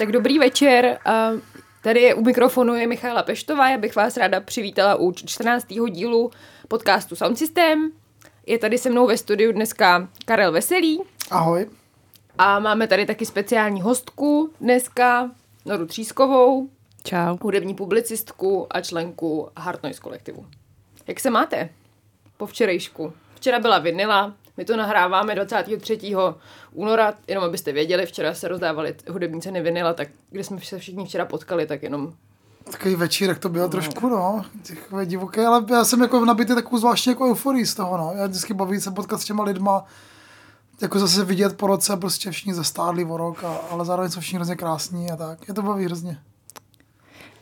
Tak dobrý večer. Tady je u mikrofonu je Michála Peštová. Já bych vás ráda přivítala u 14. dílu podcastu Sound System. Je tady se mnou ve studiu dneska Karel Veselý. Ahoj. A máme tady taky speciální hostku dneska, Noru Třískovou. Čau. Hudební publicistku a členku Hard Noise kolektivu. Jak se máte po včerejšku? Včera byla vinila, my to nahráváme 23. února, jenom abyste věděli, včera se rozdávaly hudební ceny vinila, tak když jsme se všichni včera potkali, tak jenom Takový večírek to bylo no. trošku, no, takové divoké, ale já jsem jako nabitý takovou zvláštní jako euforii z toho, no. Já vždycky baví se potkat s těma lidma, jako zase vidět po roce, prostě všichni zastárli o rok, a, ale zároveň jsou všichni hrozně krásní a tak. Je to baví hrozně.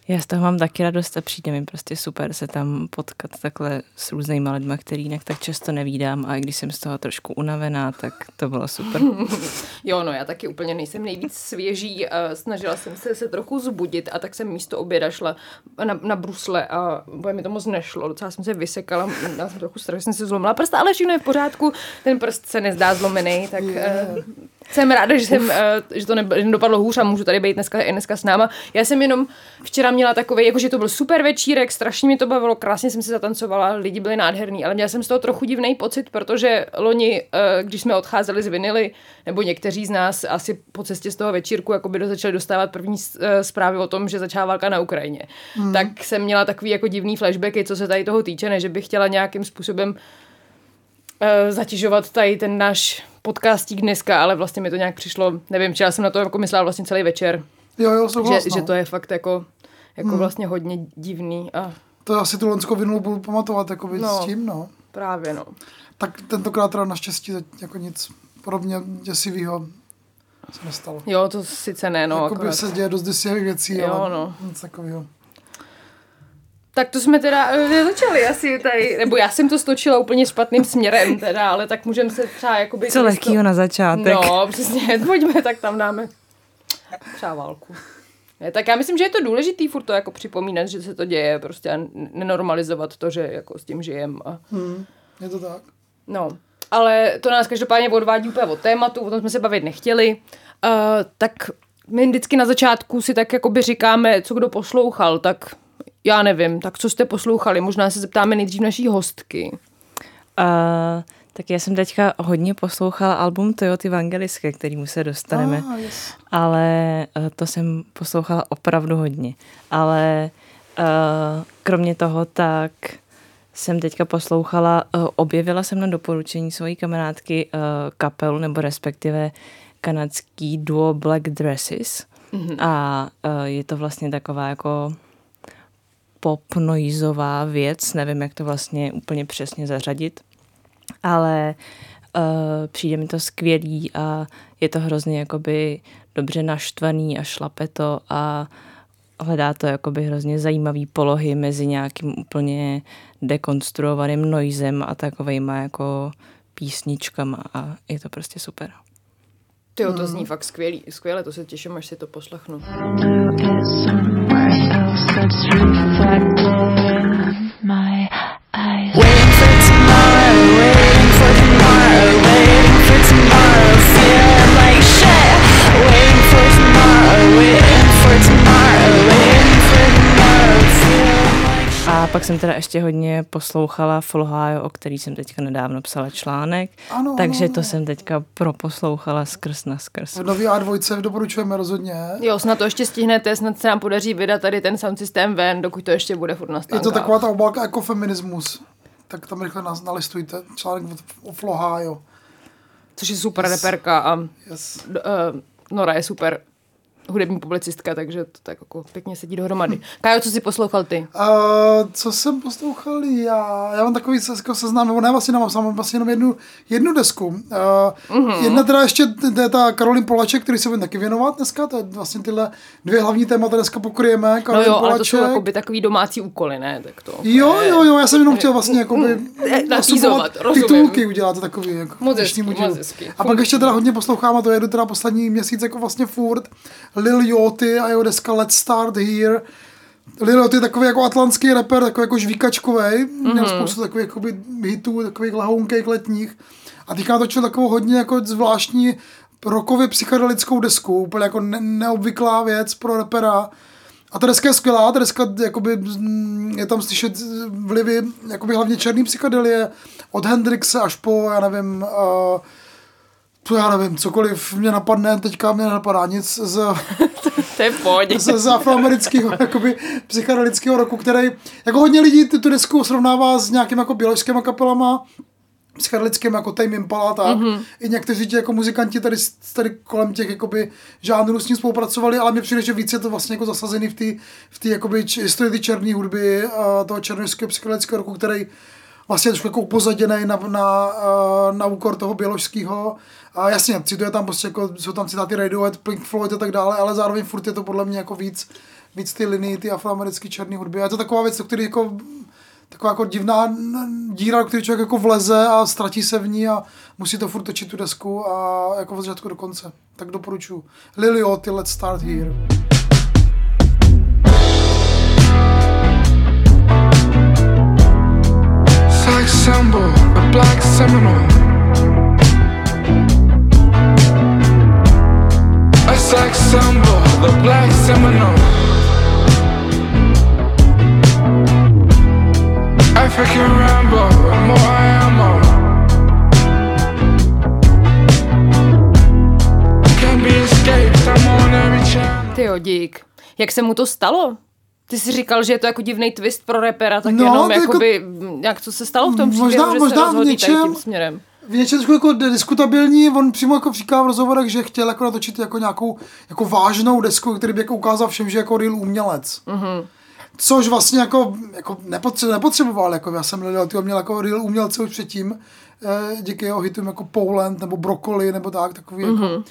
Já z toho mám taky radost a přijde mi prostě super se tam potkat takhle s různýma lidma, který jinak tak často nevídám a i když jsem z toho trošku unavená, tak to bylo super. jo, no já taky úplně nejsem nejvíc svěží, snažila jsem se se trochu zbudit a tak jsem místo oběda šla na, na brusle a boje mi to moc nešlo, docela jsem se vysekala, já jsem trochu strašně jsem se zlomila prst, ale všechno je v pořádku, ten prst se nezdá zlomený, tak yeah. Jsem ráda, že, jsem, uh, že to nedopadlo hůř a můžu tady být dneska, dneska s náma. Já jsem jenom včera měla takový, jakože to byl super večírek, strašně mi to bavilo, krásně jsem si zatancovala, lidi byli nádherní, ale měla jsem z toho trochu divný pocit, protože loni, uh, když jsme odcházeli z vinily, nebo někteří z nás asi po cestě z toho večírku jako by začali dostávat první uh, zprávy o tom, že začala válka na Ukrajině. Hmm. Tak jsem měla takový jako divný flashbacky, co se tady toho týče, ne, že bych chtěla nějakým způsobem uh, zatěžovat tady ten náš podcastík dneska, ale vlastně mi to nějak přišlo, nevím, či já jsem na to jako myslela vlastně celý večer. Jo, jo, že, že to je fakt jako, jako hmm. vlastně hodně divný. A... To asi tu lonskou vinulu budu pamatovat jako no, s tím, no. Právě, no. Tak tentokrát teda naštěstí jako nic podobně děsivého se nestalo. Jo, to sice ne, no. Jakoby se děje dost děsivých věcí, jo, ale no. nic takového. Tak to jsme teda uh, začali asi tady, nebo já jsem to stočila úplně špatným směrem teda, ale tak můžeme se třeba jakoby... Co lehkýho na začátek. No, přesně, pojďme, tak tam dáme třeba válku. Ne, tak já myslím, že je to důležitý furt to jako připomínat, že se to děje, prostě a nenormalizovat to, že jako s tím žijem. A... Hmm, je to tak. No, ale to nás každopádně odvádí úplně od tématu, o tom jsme se bavit nechtěli. Uh, tak my vždycky na začátku si tak jakoby říkáme, co kdo poslouchal, tak já nevím, tak co jste poslouchali? Možná se zeptáme nejdřív naší hostky. Uh, tak já jsem teďka hodně poslouchala album Toyota Vangelisky, kterýmu se dostaneme, ah, yes. ale uh, to jsem poslouchala opravdu hodně. Ale uh, kromě toho tak jsem teďka poslouchala, uh, objevila jsem na doporučení svojí kamarádky uh, kapelu, nebo respektive kanadský duo Black Dresses. Mm-hmm. A uh, je to vlastně taková jako pop noizová věc, nevím, jak to vlastně úplně přesně zařadit, ale uh, přijde mi to skvělý a je to hrozně jakoby dobře naštvaný a šlape to a hledá to jakoby hrozně zajímavý polohy mezi nějakým úplně dekonstruovaným noizem a takovejma jako písničkama a je to prostě super. Ty to zní fakt skvělý, skvěle, to se těším, až si to poslechnu. my eyes. Waiting for tomorrow, waiting for tomorrow, waiting for tomorrow, feeling like shit. Waiting for tomorrow, waiting pak jsem teda ještě hodně poslouchala Folhajo, o který jsem teďka nedávno psala článek, ano, takže ano, to jsem teďka proposlouchala skrz na skrz. V nový A2 doporučujeme rozhodně. Jo, snad to ještě stihnete, snad se nám podaří vydat tady ten sound systém ven, dokud to ještě bude furt na Je to taková ta obálka jako feminismus. Tak tam rychle nalistujte článek o Flohajo. Což je super yes. reperka a yes. uh, Nora je super hudební publicistka, takže to tak jako pěkně sedí dohromady. Kájo, co jsi poslouchal ty? Uh, co jsem poslouchal já? Já mám takový jako seznam, nebo ne, vlastně nemám, mám vlastně jenom jednu, jednu desku. Uh, uh-huh. Jedna teda ještě, to je ta Karolin Polaček, který se budeme taky věnovat dneska, to je vlastně tyhle dvě hlavní témata dneska pokryjeme. Karolin no jo, Polaček. ale to jsou jakoby takový domácí úkoly, ne? Tak to jo, jo, jo, já jsem jenom chtěl vlastně jakoby mm, natýzovat, titulky udělat takový jako moc hezky. A pak ještě teda hodně poslouchám a to jedu teda poslední měsíc jako vlastně furt Lil Yachty a jeho deska Let's Start Here. Lil Yachty je takový jako atlantský rapper, takový jako žvíkačkovej, mm-hmm. měl spoustu takových jakoby hitů, takových lahounkých letních. A teďka natočil takovou hodně jako zvláštní rokově psychedelickou desku, úplně jako ne- neobvyklá věc pro rapera. A ta deska je skvělá, ta deska jakoby, mm, je tam slyšet vlivy jakoby hlavně černý psychedelie, od Hendrixe až po, já nevím, uh, já nevím, cokoliv mě napadne, teďka mě napadá nic z, To je pohodě. z, z afroamerického jakoby, psychedelického roku, který jako hodně lidí tu, desku srovnává s nějakými jako běložskými kapelama, psychedelickým jako Tame Impala tak. Mm-hmm. I někteří ti jako muzikanti tady, tady kolem těch jakoby žánrů s ním spolupracovali, ale mně přijde, že víc je to vlastně jako zasazený v té v tý, jakoby historii té černé hudby a toho černožského psychedelického roku, který vlastně je trošku jako upozaděný na, na, na, na úkor toho běložského. A jasně, cituje tam prostě jako, jsou tam citáty Radiohead, Pink Floyd a tak dále, ale zároveň furt je to podle mě jako víc, víc ty linii, ty afroamerické černé hudby. A je to taková věc, do které jako taková jako divná díra, do člověk jako vleze a ztratí se v ní a musí to furt točit tu desku a jako od začátku do konce. Tak doporučuji. Lily Oty, Let's Start Here. Symbol, a black seminole. Sex symbol, the black seminole. African Rambo, more ammo. Can't be escaped, I'm on every channel. Ty jo, dík. Jak se mu to stalo? Ty jsi říkal, že je to jako divný twist pro repera, tak No, no, jenom jako- jakoby, jak co se stalo v tom Možná- příběhu, že možná se v rozhodí tady něčem- tím směrem. V něčem trošku jako diskutabilní, on přímo jako říká v rozhovorech, že chtěl jako natočit jako nějakou jako vážnou desku, který by jako ukázal všem, že je jako real umělec. Mm-hmm. Což vlastně jako, jako nepotře- nepotřeboval, jako já jsem Lily Otyho měl jako real umělce už předtím, eh, díky jeho hitům jako Poland nebo Broccoli nebo tak, takový mm-hmm. jako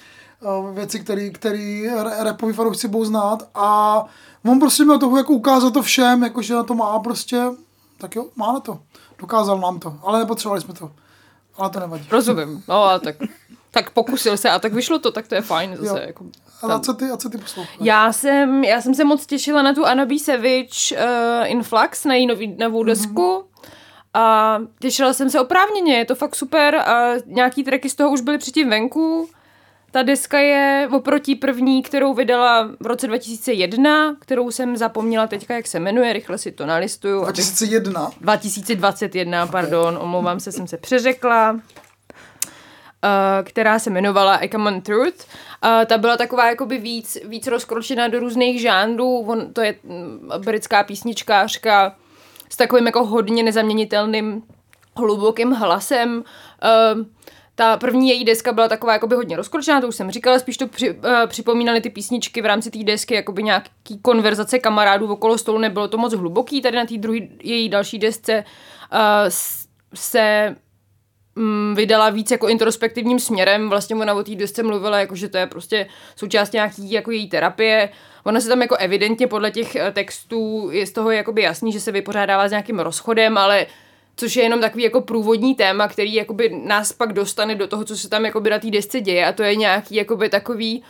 eh, věci, který, který rapoví fanoušci budou znát a on prostě měl toho jako ukázat to všem, jako že na to má prostě, tak jo, má na to. Dokázal nám to, ale nepotřebovali jsme to. Ale to nevadí. Rozumím, no a tak, tak pokusil se a tak vyšlo to, tak to je fajn zase. Jo. Jako, A, a co ty, a co ty posloucháš? já jsem, já jsem se moc těšila na tu Anabí Savage uh, Influx, na její nový, novou desku. A těšila jsem se oprávněně, je to fakt super a nějaký tracky z toho už byly předtím venku. Ta deska je oproti první, kterou vydala v roce 2001, kterou jsem zapomněla teďka, jak se jmenuje, rychle si to nalistuju. abych- 2001. 2021, pardon, omlouvám se, jsem se přeřekla, uh, která se jmenovala I Come on Truth. Uh, ta byla taková jakoby víc, víc rozkročená do různých žánrů, On, to je mm, britská písničkářka s takovým jako hodně nezaměnitelným hlubokým hlasem. Uh, ta první její deska byla taková jakoby hodně rozkročená, to už jsem říkala, spíš to při, uh, připomínaly ty písničky v rámci té desky, jakoby nějaký konverzace kamarádů okolo stolu, nebylo to moc hluboký, tady na té druhé její další desce uh, se mm, vydala víc jako introspektivním směrem. Vlastně ona o té desce mluvila, jako že to je prostě součást nějaký jako její terapie. Ona se tam jako evidentně podle těch eh, textů je z toho jakoby jasný, že se vypořádává s nějakým rozchodem, ale což je jenom takový jako průvodní téma, který jakoby nás pak dostane do toho, co se tam jakoby na té desce děje a to je nějaký jakoby takový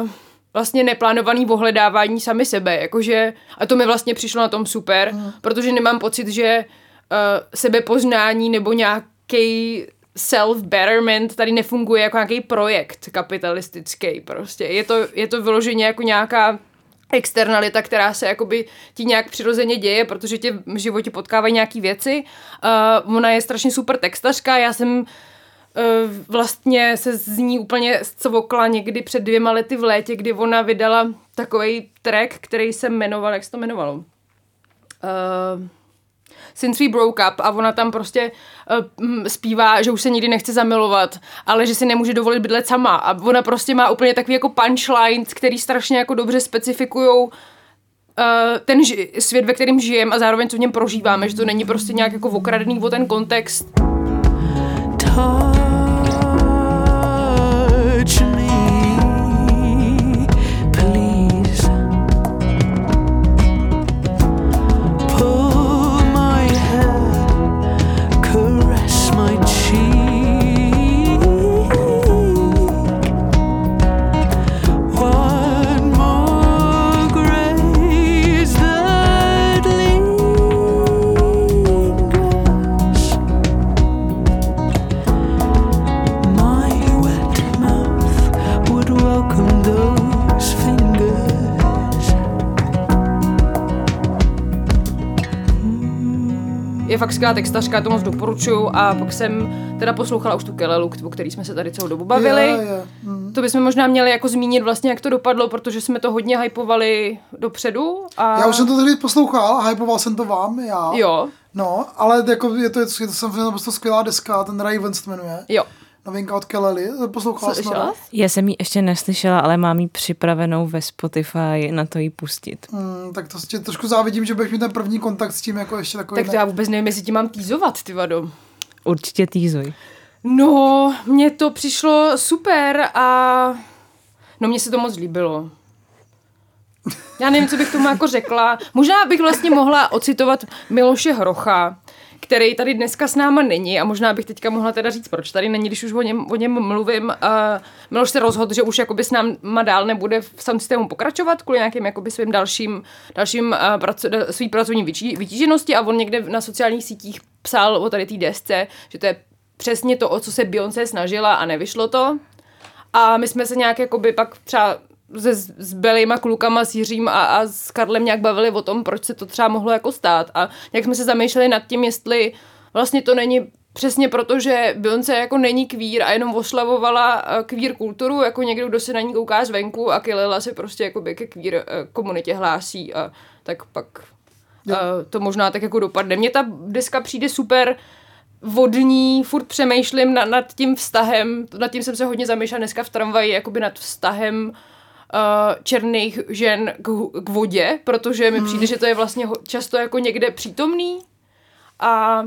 uh, vlastně neplánovaný ohledávání sami sebe, jakože, a to mi vlastně přišlo na tom super, mm. protože nemám pocit, že uh, sebepoznání nebo nějaký self-betterment tady nefunguje jako nějaký projekt kapitalistický prostě. Je to, je to vyloženě jako nějaká externalita, která se jakoby ti nějak přirozeně děje, protože tě v životě potkávají nějaký věci. Uh, ona je strašně super textařka, já jsem Eh, vlastně se z ní úplně zcvokla někdy před dvěma lety v létě, kdy ona vydala takový track, který se jmenoval, jak se to jmenovalo? Uh, Since We Broke Up a ona tam prostě uh, zpívá, že už se nikdy nechce zamilovat, ale že si nemůže dovolit bydlet sama a ona prostě má úplně takový jako punchlines, který strašně jako dobře specifikujou uh, ten ži- svět, ve kterém žijeme a zároveň co v něm prožíváme, že to není prostě nějak jako okradený o ten kontext. touch fakt skvělá textařka, to moc doporučuju a pak jsem teda poslouchala už tu Kelelu, o který jsme se tady celou dobu bavili. Je, je. Mm. To bychom možná měli jako zmínit vlastně, jak to dopadlo, protože jsme to hodně hypovali dopředu. A... Já už jsem to tady poslouchal a hypoval jsem to vám, já. Jo, No, ale jako je to, je to, je to samozřejmě naprosto skvělá deska, ten Ravens se jmenuje. jo. Novinka od Kelly, poslouchala jsem. Já jsem ji ještě neslyšela, ale mám ji připravenou ve Spotify na to ji pustit. Hmm, tak to tě trošku závidím, že budeš mít ten první kontakt s tím jako ještě takový. Tak to já vůbec nevím, jestli ti mám týzovat, ty vado. Určitě týzuj. No, mně to přišlo super a no mně se to moc líbilo. Já nevím, co bych tomu jako řekla. Možná bych vlastně mohla ocitovat Miloše Hrocha, který tady dneska s náma není a možná bych teďka mohla teda říct, proč tady není, když už o něm, o něm mluvím. Uh, Miloš se rozhodl, že už jakoby s náma dál nebude v sound systému pokračovat kvůli nějakým jakoby svým dalším, dalším uh, praco, svý pracovní vytí, vytíženosti a on někde na sociálních sítích psal o tady té desce, že to je přesně to, o co se Beyoncé snažila a nevyšlo to. A my jsme se nějak jakoby pak třeba se, s Belejma klukama, s Jiřím a, a s Karlem nějak bavili o tom, proč se to třeba mohlo jako stát. A nějak jsme se zamýšleli nad tím, jestli vlastně to není přesně proto, že Beyoncé jako není kvír a jenom oslavovala eh, kvír kulturu, jako někdo, kdo se na ní kouká zvenku a Kilila se prostě jakoby ke kvír eh, komunitě hlásí a tak pak uh, to možná tak jako dopadne. Mně ta deska přijde super vodní, furt přemýšlím nad, nad tím vztahem, nad tím jsem se hodně zamýšlela dneska v tramvaji, jakoby nad vztahem uh, černých žen k, k vodě, protože mi přijde, že to je vlastně často jako někde přítomný a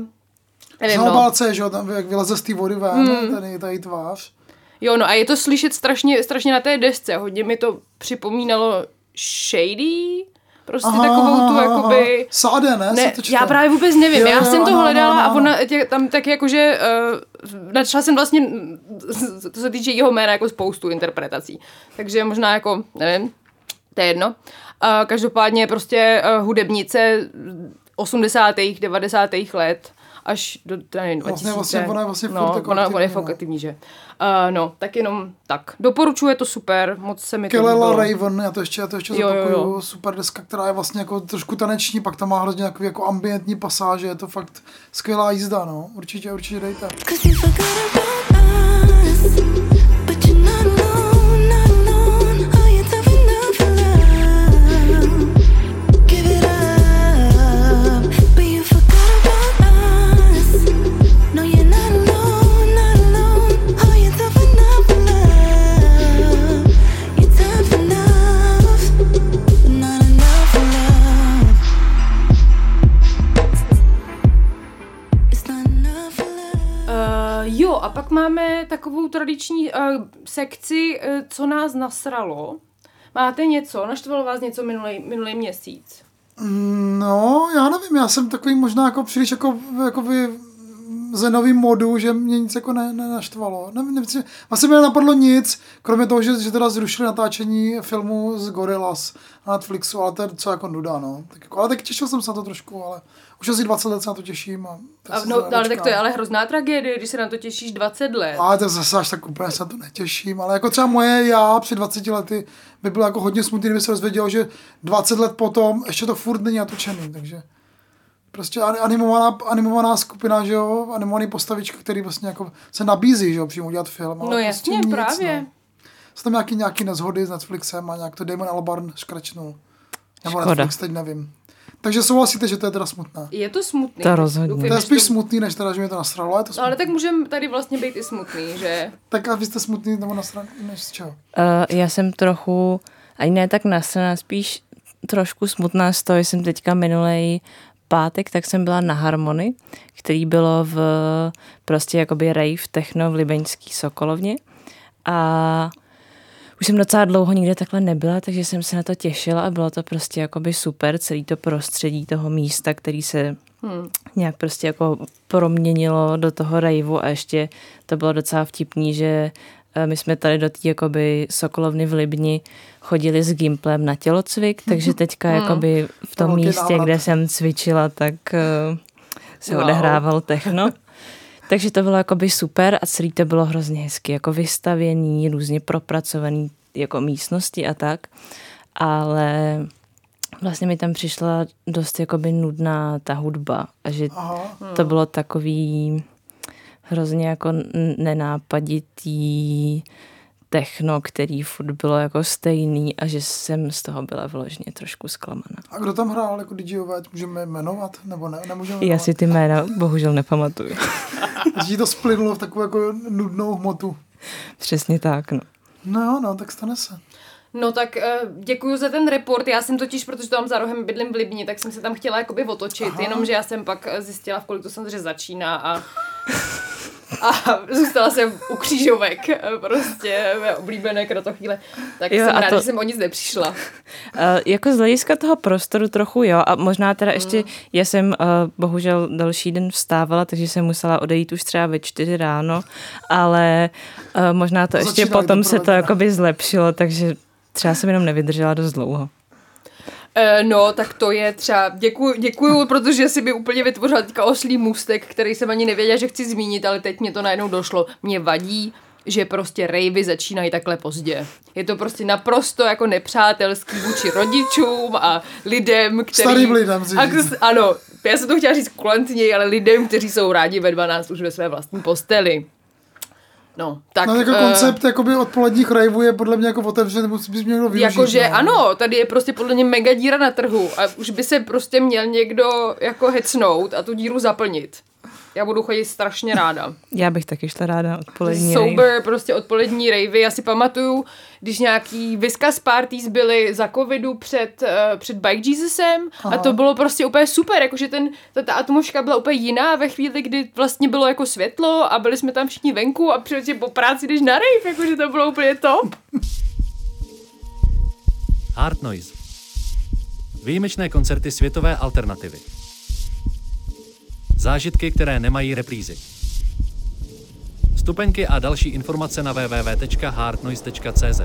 nevím, no. obálce, že jo, tam jak vyleze z té vody ven, hmm. tady, tady tvář. Jo, no a je to slyšet strašně, strašně na té desce. Hodně mi to připomínalo Shady, prostě aha, takovou tu jakoby... Sáde, ne? Ne, já právě vůbec nevím. Jo, já jo, jsem to ano, hledala ano, a ano. ona tě, tam tak jakože uh, načala jsem vlastně, to se týče jeho jména, jako spoustu interpretací. Takže možná jako, nevím, to je jedno. Uh, každopádně prostě uh, hudebnice 80. 90. let až do nevím, 2000. Vlastně- vlastně ona je vlastně no, furt ona, ona je fakt no. aktivní, že? Uh, no, tak jenom tak. Doporučuji, je to super, moc se mi to Kelela líbilo. Raven, já to ještě, já to ještě Jo, jo, zopakuju, jo. super deska, která je vlastně jako trošku taneční, pak tam má hrozně jako, jako ambientní pasáže, je to fakt skvělá jízda, no, určitě, určitě dejte. Tradiční uh, sekci, uh, co nás nasralo. Máte něco? Naštvalo vás něco minulý, minulý měsíc? No, já nevím, já jsem takový možná jako příliš jako, jako by zenový modu, že mě nic jako ne, nenaštvalo. Nevím, nevím, vlastně mi nenapadlo nic, kromě toho, že, že teda zrušili natáčení filmu z Gorillaz na Netflixu, ale to je docela jako nuda, no. Tak jako, ale tak těšil jsem se na to trošku, ale už asi 20 let se na to těším. A to A, no, ale tak to je ale hrozná tragédie, když se na to těšíš 20 let. Ale to zase až tak úplně se na to netěším, ale jako třeba moje já před 20 lety by bylo jako hodně smutný, kdyby se rozvědělo, že 20 let potom ještě to furt není natočený, takže prostě ani- animovaná, animovaná skupina, že jo, animovaný postavičky, který vlastně jako se nabízí, že jo, přímo udělat film. ale No jasně, prostě nic, právě. No. Jsou tam nějaký, nějaký nezhody s Netflixem a nějak to Damon Albarn škračnul. Nebo Škoda. Netflix, teď nevím. Takže souhlasíte, že to je teda smutné. Je to smutný. To rozhodně. To je spíš smutný, než teda, že mě to nasralo, ale je to No, smutný. ale tak můžeme tady vlastně být i smutný, že? Tak a vy jste smutný nebo nasraný, než z čeho? Uh, já jsem trochu, ani ne tak nasraná, spíš trošku smutná z toho, že jsem teďka minulej pátek, tak jsem byla na Harmony, který bylo v prostě jakoby rave techno v Libeňský Sokolovně a už jsem docela dlouho nikde takhle nebyla, takže jsem se na to těšila a bylo to prostě jakoby super, celý to prostředí toho místa, který se Hmm. nějak prostě jako proměnilo do toho rejvu a ještě to bylo docela vtipný, že eh, my jsme tady do té jakoby Sokolovny v Libni chodili s Gimplem na tělocvik, takže teďka jakoby v tom Velký místě, kde jsem cvičila, tak eh, se Wow. odehrával techno. Takže to bylo jakoby super a celý to bylo hrozně hezky, jako vystavěný, různě propracovaný jako místnosti a tak. Ale vlastně mi tam přišla dost jakoby nudná ta hudba a že Aha. to bylo takový hrozně jako nenápaditý techno, který furt bylo jako stejný a že jsem z toho byla vložně trošku zklamaná. A kdo tam hrál jako DJové, můžeme jmenovat? Nebo ne, nemůžeme Já jmenovat? si ty jména bohužel nepamatuju. Že ti to splynulo v takovou jako nudnou hmotu. Přesně tak, no. No jo, no, tak stane se. No tak uh, děkuji za ten report. Já jsem totiž, protože tam za rohem bydlím v Libni, tak jsem se tam chtěla jakoby otočit, Aha. jenomže já jsem pak eh, zjistila, v kolik to samozřejmě začíná a a zůstala jsem u křížovek, prostě mé oblíbené kratochvíle. Tak Jo, jsem a ráda, to- že jsem o nic nepřišla. Uh, jako z hlediska toho prostoru trochu jo a možná teda ještě, já jsem uh, bohužel další den vstávala, takže jsem musela odejít už třeba ve čtyři ráno, ale uh, možná to ještě Začínají potom se to jakoby zlepšilo, takže třeba jsem jenom nevydržela dost dlouho. Eh, No, tak to je třeba, děkuju, děkuju, protože si mi úplně vytvořila teďka oslý můstek, který jsem ani nevěděla, že chci zmínit, ale teď mě to najednou došlo. Mě vadí, že prostě rejvy začínají takhle pozdě. Je to prostě naprosto jako nepřátelský vůči rodičům a lidem, který... Starým lidem, a. Ano, já jsem to chtěla říct kulantněji, ale lidem, kteří jsou rádi ve 12 už ve své vlastní posteli. No, tak... No, jako eh, koncept jakoby odpoledních rejvů je podle mě jako otevřený, musí bys měl využít. Jakože no. ano, tady je prostě podle mě mega díra na trhu a už by se prostě měl někdo jako hecnout a tu díru zaplnit. Já budu chodit strašně ráda. Já bych taky šla ráda odpolední rave. Sober, prostě odpolední rejvy. Já si pamatuju, když nějaký Viskas parties byly za covidu před, uh, před Bike Jesusem a to bylo prostě úplně super, jakože ten, ta, ta atmosféra byla úplně jiná ve chvíli, kdy vlastně bylo jako světlo a byli jsme tam všichni venku a přijde po práci jdeš na rave, jakože to bylo úplně top. Hard Noise. Výjimečné koncerty světové alternativy. Zážitky, které nemají reprízy. Vstupenky a další informace na www.hardnoise.cz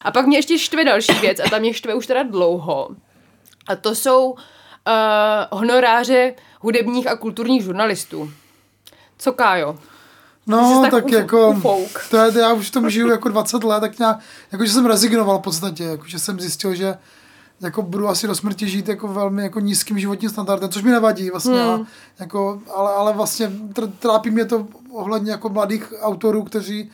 A pak mě ještě štve další věc a ta mě štve už teda dlouho. A to jsou uh, honoráře hudebních a kulturních žurnalistů. Co Kájo? No, tak tak uf- jako, ufouk. to je, já už v tom žiju jako 20 let, tak nějak, jako, že jsem rezignoval v podstatě, jako, že jsem zjistil, že jako budu asi do smrti žít jako velmi jako nízkým životním standardem, což mi nevadí vlastně, hmm. a, jako, ale, ale vlastně tr- trápí mě to ohledně jako mladých autorů, kteří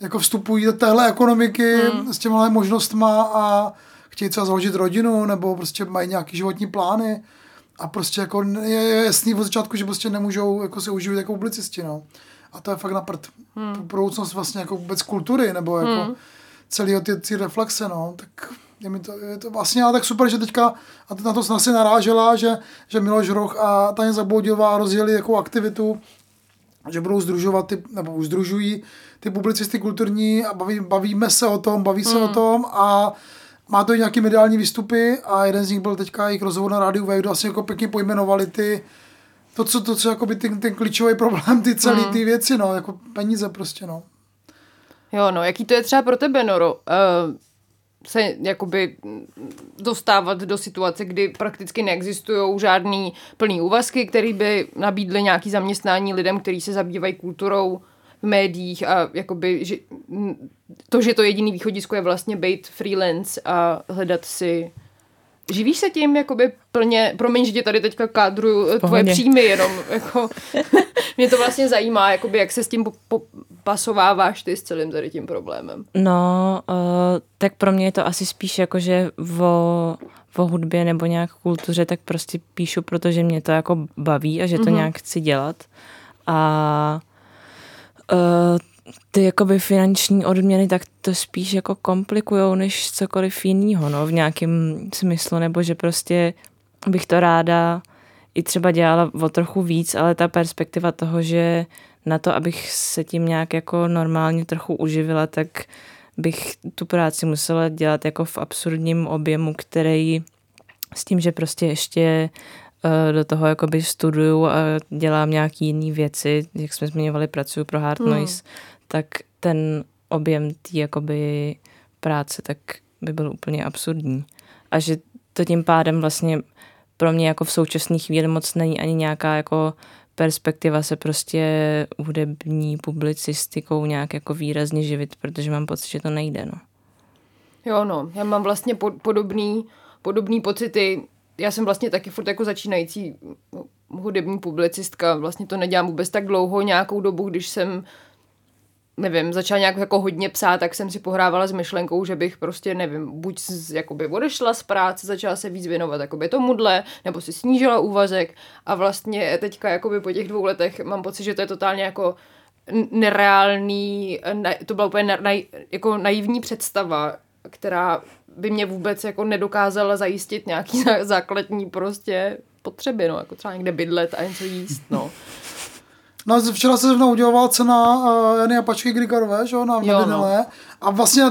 jako vstupují do téhle ekonomiky hmm. s těmihle možnostma a chtějí třeba založit rodinu, nebo prostě mají nějaký životní plány a prostě jako je, je jasný od začátku, že prostě nemůžou jako se uživit jako publicisti, no. A to je fakt na prd. Hmm. Budoucnost vlastně jako vůbec kultury, nebo jako hmm. celý ty, ty reflexe, no. Tak je mi to, je to vlastně ale tak super, že teďka, a ty na to snad si narážela, že, že Miloš Roch a Taně Zaboudilová rozjeli jako aktivitu, že budou združovat, ty, nebo už združují ty publicisty kulturní a baví, bavíme se o tom, baví se o tom a má to i nějaký mediální výstupy a jeden z nich byl teďka jejich rozhovor na rádiu Wave, kde vlastně jako pěkně pojmenovali ty, to, co, to, co jakoby ten, ten klíčový problém, ty celé ty věci, no, jako peníze prostě, no. Jo, no, jaký to je třeba pro tebe, Noro? Uh, se jakoby dostávat do situace, kdy prakticky neexistují žádný plný úvazky, který by nabídly nějaký zaměstnání lidem, kteří se zabývají kulturou v médiích a jakoby, že, to, že to jediný východisko je vlastně být freelance a hledat si Živíš se tím jakoby plně, promiň, že tě tady teďka kádruju eh, tvoje pohodě. příjmy jenom, jako, mě to vlastně zajímá, jakoby, jak se s tím po, po, pasováváš ty s celým tady tím problémem. No, uh, tak pro mě je to asi spíš jako, že o, o hudbě nebo nějak kultuře, tak prostě píšu, protože mě to jako baví a že to mm-hmm. nějak chci dělat. A uh, ty jakoby finanční odměny, tak to spíš jako komplikujou než cokoliv jiného, no, v nějakém smyslu, nebo že prostě bych to ráda i třeba dělala o trochu víc, ale ta perspektiva toho, že na to, abych se tím nějak jako normálně trochu uživila, tak bych tu práci musela dělat jako v absurdním objemu, který s tím, že prostě ještě eh, do toho jakoby studuju a dělám nějaký jiný věci, jak jsme zmiňovali, pracuji pro Hard Noise, tak ten objem té jakoby práce tak by byl úplně absurdní. A že to tím pádem vlastně pro mě jako v současné chvíli moc není ani nějaká jako perspektiva se prostě hudební publicistikou nějak jako výrazně živit, protože mám pocit, že to nejde, no. Jo, no, já mám vlastně po, podobný, podobný pocity. Já jsem vlastně taky furt jako začínající hudební publicistka. Vlastně to nedělám vůbec tak dlouho, nějakou dobu, když jsem nevím, začala nějak jako hodně psát, tak jsem si pohrávala s myšlenkou, že bych prostě, nevím, buď z, jakoby odešla z práce, začala se víc věnovat jakoby tomuhle, nebo si snížila úvazek a vlastně teďka jakoby po těch dvou letech mám pocit, že to je totálně jako nereálný, ne, to byla úplně na, jako naivní představa, která by mě vůbec jako nedokázala zajistit nějaký zá- základní prostě potřeby, no, jako třeba někde bydlet a něco jíst, no. No, včera se zrovna udělovala cena uh, Jany Apačky Grigarové, že jo, na, Jo, na no. A vlastně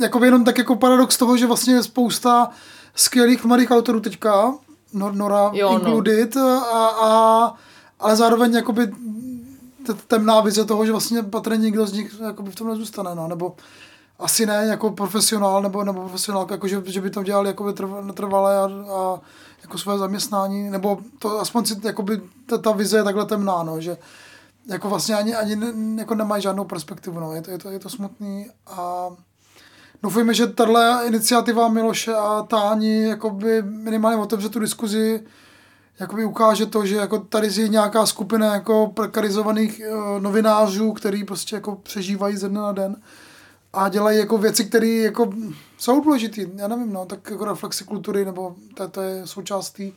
jako jenom tak jako paradox toho, že vlastně je spousta skvělých mladých autorů teďka, Nor- Nora Jo, no. included, a, a, ale zároveň jakoby temná vize toho, že vlastně patrně nikdo z nich jakoby v tom nezůstane, no, nebo asi ne jako profesionál nebo, nebo profesionálka, jako že, že by to dělali jakoby trv- trvalé a, a jako své zaměstnání, nebo to aspoň si, jakoby ta, ta vize je takhle temná, no, že jako vlastně ani, ani ne, jako nemají žádnou perspektivu, no. je, to, je, to, je to smutný a doufujeme, že tahle iniciativa Miloše a Táni jakoby minimálně otevře tu diskuzi, jakoby ukáže to, že jako tady je nějaká skupina jako prekarizovaných uh, novinářů, který prostě jako přežívají ze dne na den a dělají jako věci, které jako jsou důležité, já nevím, no, tak jako reflexy kultury, nebo to, to je součástí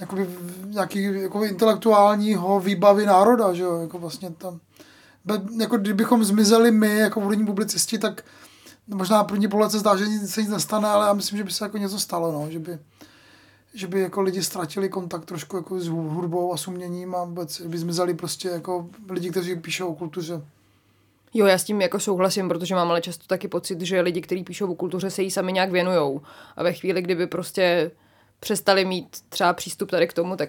jakoby nějaký jako intelektuálního výbavy národa, že jo, jako vlastně tam, be, jako kdybychom zmizeli my, jako hudební publicisti, tak možná první pohled se zdá, že nic, se nic nestane, ale já myslím, že by se jako něco stalo, no, že by, že by jako lidi ztratili kontakt trošku jako s hudbou a s uměním a vůbec by zmizeli prostě jako lidi, kteří píšou o kultuře. Jo, já s tím jako souhlasím, protože mám ale často taky pocit, že lidi, kteří píšou o kultuře, se jí sami nějak věnujou. A ve chvíli, kdyby prostě přestali mít třeba přístup tady k tomu, tak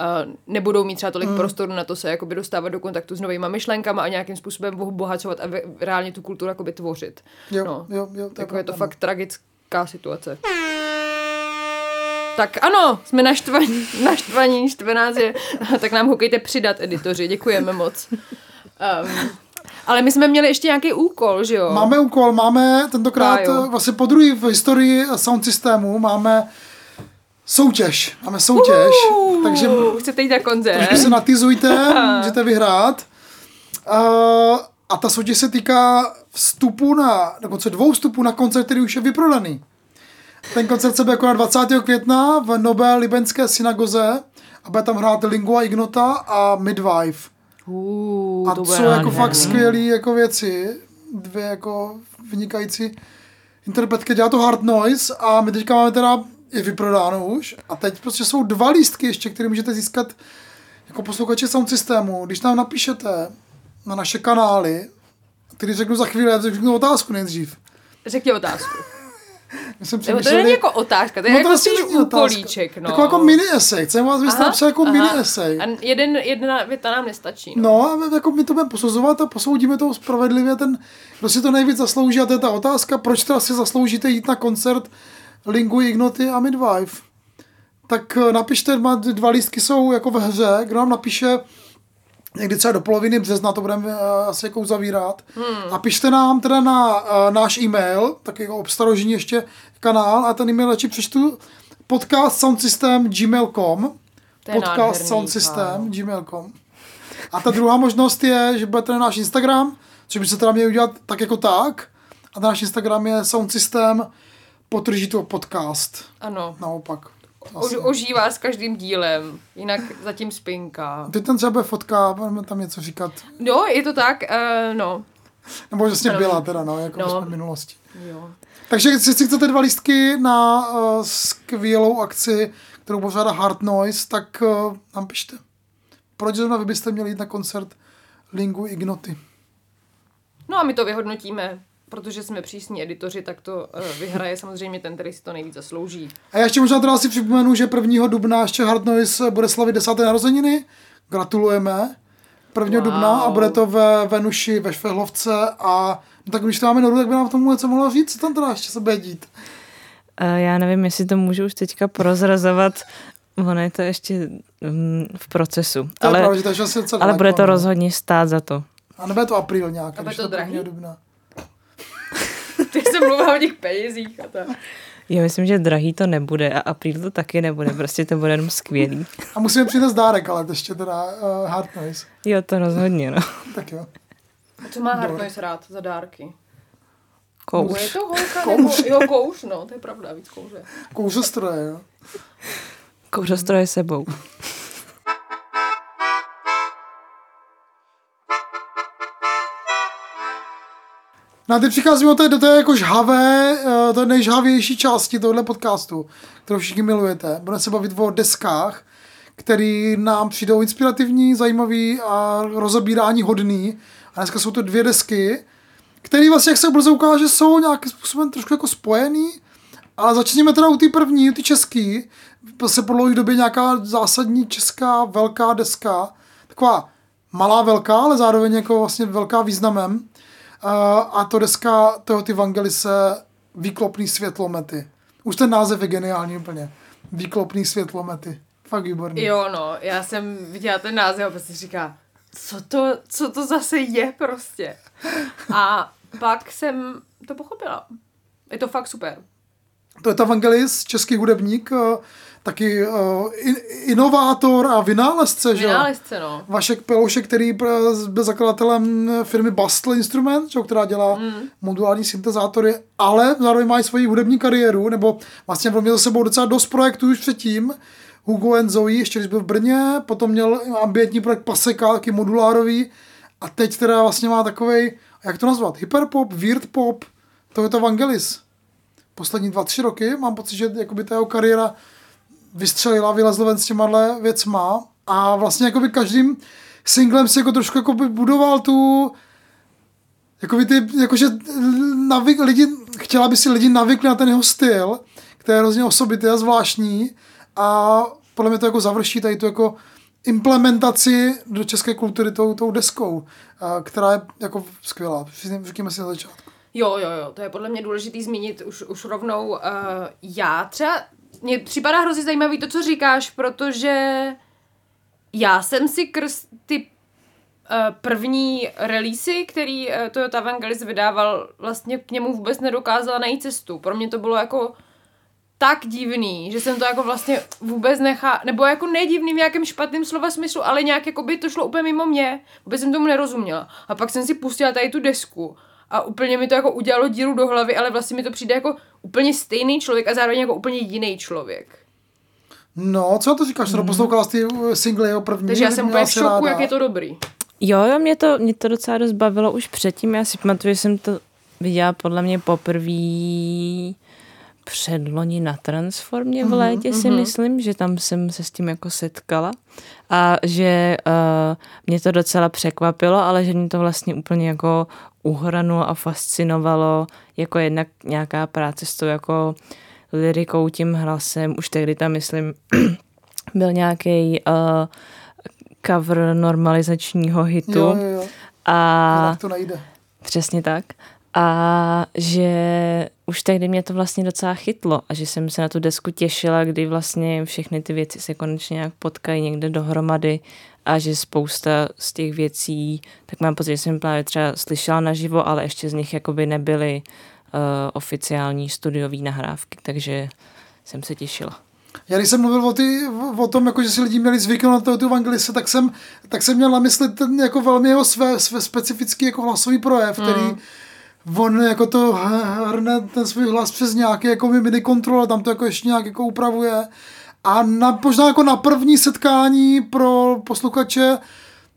uh, nebudou mít třeba tolik mm. prostoru na to se jakoby dostávat do kontaktu s novými myšlenkami a nějakým způsobem obohacovat a ve, reálně tu kulturu jakoby tvořit. Jo, no. jo, jo, to je jako je to pravda, no. fakt tragická situace. Tak ano, jsme naštvaní, naštvaní, štvenáct je, tak nám hokejte přidat, editoři, děkujeme moc. Um, ale my jsme měli ještě nějaký úkol, že jo? Máme úkol, máme tentokrát eh, vlastně po druhé v historii sound systému máme soutěž. Máme soutěž, Uhu, takže Chcete jít na koncert? trošku se natizujte, můžete vyhrát. Uh, a ta soutěž se týká vstupu na, dokonce dvou vstupů na koncert, který už je vyprodaný. Ten koncert se bude konat 20. května v Nové Libenské synagoze a bude tam hrát Lingua Ignota a Midwife. Uh, A to jsou jako fakt skvělé jako věci. Dvě jako vynikající interpretky. Dělá to Hard Noise a my teďka máme teda je vyprodáno už. A teď prostě jsou dva lístky ještě, které můžete získat jako posluchači sound systému. Když nám napíšete na naše kanály, který řeknu za chvíli, já řeknu otázku nejdřív. Řekni otázku. My jsme Nebo to není jako otázka, to je No jako spíš úkolíček. No. Takový jako mini esej. Chceme vás vy napsat jako mini esej. A jeden, jedna věta nám nestačí. No. No a my- jako my to budeme posuzovat a posoudíme to spravedlivě ten, kdo si to nejvíc zaslouží a to je ta otázka, proč teda si zasloužíte jít na koncert Lingu Ignoty a Midwife. Tak eh, napište, dva lístky jsou jako ve hře, kdo nám napíše někdy třeba do poloviny března, to budeme uh, asi jako uzavírat. Hmm. A pište nám teda na uh, náš e-mail, tak jako obstarožení ještě kanál. A ten e-mail radši přečtu. Podcast soundsystem gmail.com podcast nádherný, sound system gmail.com a ta druhá možnost je, že budete na náš Instagram, což by se teda měli udělat tak jako tak. A náš Instagram je sound system potržito podcast. Ano. Naopak. O, ožívá s každým dílem, jinak zatím spinká. Teď ten třeba bude fotka, budeme tam něco říkat. No, je to tak, uh, no. Nebo vlastně byla teda, no, jako No. jsme v minulosti. Jo. Takže jestli chcete dva lístky na uh, skvělou akci, kterou pořádá Hard Noise, tak uh, nám pište. Proč zrovna vy byste měli jít na koncert Lingu Ignoty? No a my to vyhodnotíme, protože jsme přísní editoři, tak to uh, vyhraje samozřejmě ten, který si to nejvíc zaslouží. A já ještě možná teda si připomenu, že 1. dubna ještě Hard Noise bude slavit 10. narozeniny. Gratulujeme. 1. Wow. dubna a bude to ve Venuši ve Švehlovce a no tak když to máme Noru, tak by nám tomu něco mohla říct, co tam teda ještě se bude dít. Eh, Já nevím, jestli to můžu už teďka prozrazovat ono je to ještě mm, v procesu. To je ale, pravda, že to ale bude to no. rozhodně stát za to. A nebude to apríl nějak. A bude to drahý? 1. dubna. Ty se mluvila o těch penězích a tak. Já myslím, že drahý to nebude a apríl to taky nebude, prostě to bude jenom skvělý. A musíme přinést dárek, ale ještě teda uh, Hard Noise. Jo, to rozhodně, no. Tak jo. A co má Hardnoise rád za dárky? Je Kouš. to holka nebo... Jo, kouš, no, to je pravda, víc kouře. Kouřostroje, jo. Kouřostroje sebou. No a teď přicházíme do té, do té jako žhavé, eh, to nejžhavější části tohohle podcastu, kterou všichni milujete. Budeme se bavit o deskách, který nám přijdou inspirativní, zajímavý a rozebírání hodný. A dneska jsou to dvě desky, které vlastně, jak se brzo ukáže, jsou nějakým způsobem trošku jako spojený, ale začněme teda u té první, té český. Se po dlouhé době nějaká zásadní česká velká deska, taková malá velká, ale zároveň jako vlastně velká významem. A to deska Teoty Vangelise Výklopný světlomety. Už ten název je geniální úplně. Výklopný světlomety. Fakt výborný. Jo, no, já jsem viděla ten název a prostě říká, co to, co to zase je prostě. A pak jsem to pochopila. Je to fakt super. To je ta Vangelis, český hudebník, uh, taky uh, in, inovátor a vynálezce, že jo? Vynálezce, no. Vašek Peloušek, který byl zakladatelem firmy Bastle Instrument, čo, která dělá mm. modulární syntezátory, ale zároveň má i svoji hudební kariéru, nebo vlastně měl za sebou docela dost projektů už předtím. Hugo and Zoe, ještě když byl v Brně, potom měl ambientní projekt Paseka, taky modulárový, a teď teda vlastně má takovej, jak to nazvat, hyperpop, weird pop, to je to Vangelis. Poslední dva, tři roky mám pocit, že jakoby ta jeho kariéra vystřelila, vylezl ven s těma věcma a vlastně jakoby každým singlem si jako trošku jakoby budoval tu jakoby ty, jakože navyk, lidi, chtěla by si lidi navykli na ten jeho styl, který je hrozně osobitý a zvláštní a podle mě to jako završí tady tu jako implementaci do české kultury tou, tou deskou, která je jako skvělá. Řekněme si na začátku. Jo, jo, jo, to je podle mě důležitý zmínit už, už rovnou. Uh, já třeba, mně připadá hrozně zajímavý to, co říkáš, protože já jsem si krz ty uh, první releasy, který uh, Toyota Vangelis vydával, vlastně k němu vůbec nedokázala najít cestu. Pro mě to bylo jako tak divný, že jsem to jako vlastně vůbec nechá, nebo jako nedivný v nějakém špatném slova smyslu, ale nějak jako by to šlo úplně mimo mě, vůbec jsem tomu nerozuměla. A pak jsem si pustila tady tu desku a úplně mi to jako udělalo díru do hlavy, ale vlastně mi to přijde jako úplně stejný člověk a zároveň jako úplně jiný člověk. No, co to říkáš, mm. poslouchala jsi ty uh, singly jeho první? Takže já jsem úplně v šoku, ráda. jak je to dobrý. Jo, jo, mě to, mě to docela dost bavilo už předtím. Já si pamatuju, že jsem to viděla podle mě poprvé předloni na Transformě v létě si myslím, že tam jsem se s tím jako setkala a že uh, mě to docela překvapilo, ale že mě to vlastně úplně jako uhranulo a fascinovalo jako jednak nějaká práce s tou jako lirikou, tím hlasem. Už tehdy tam, myslím, byl nějaký uh, cover normalizačního hitu. Jo, jo, jo. A to nejde. Přesně tak. A že už tehdy mě to vlastně docela chytlo a že jsem se na tu desku těšila, kdy vlastně všechny ty věci se konečně nějak potkají někde dohromady a že spousta z těch věcí, tak mám pocit, že jsem právě třeba slyšela naživo, ale ještě z nich jakoby nebyly uh, oficiální studiové nahrávky, takže jsem se těšila. Já když jsem mluvil o, ty, o tom, jako, že si lidi měli zvyknout na to, tu Vangelise, tak jsem, tak jsem měl na mysli ten jako velmi jeho své, své specifický jako hlasový projev, který on jako to hrne ten svůj hlas přes nějaký jako midi kontrol, tam to jako ještě nějak jako upravuje. A na, možná jako na první setkání pro posluchače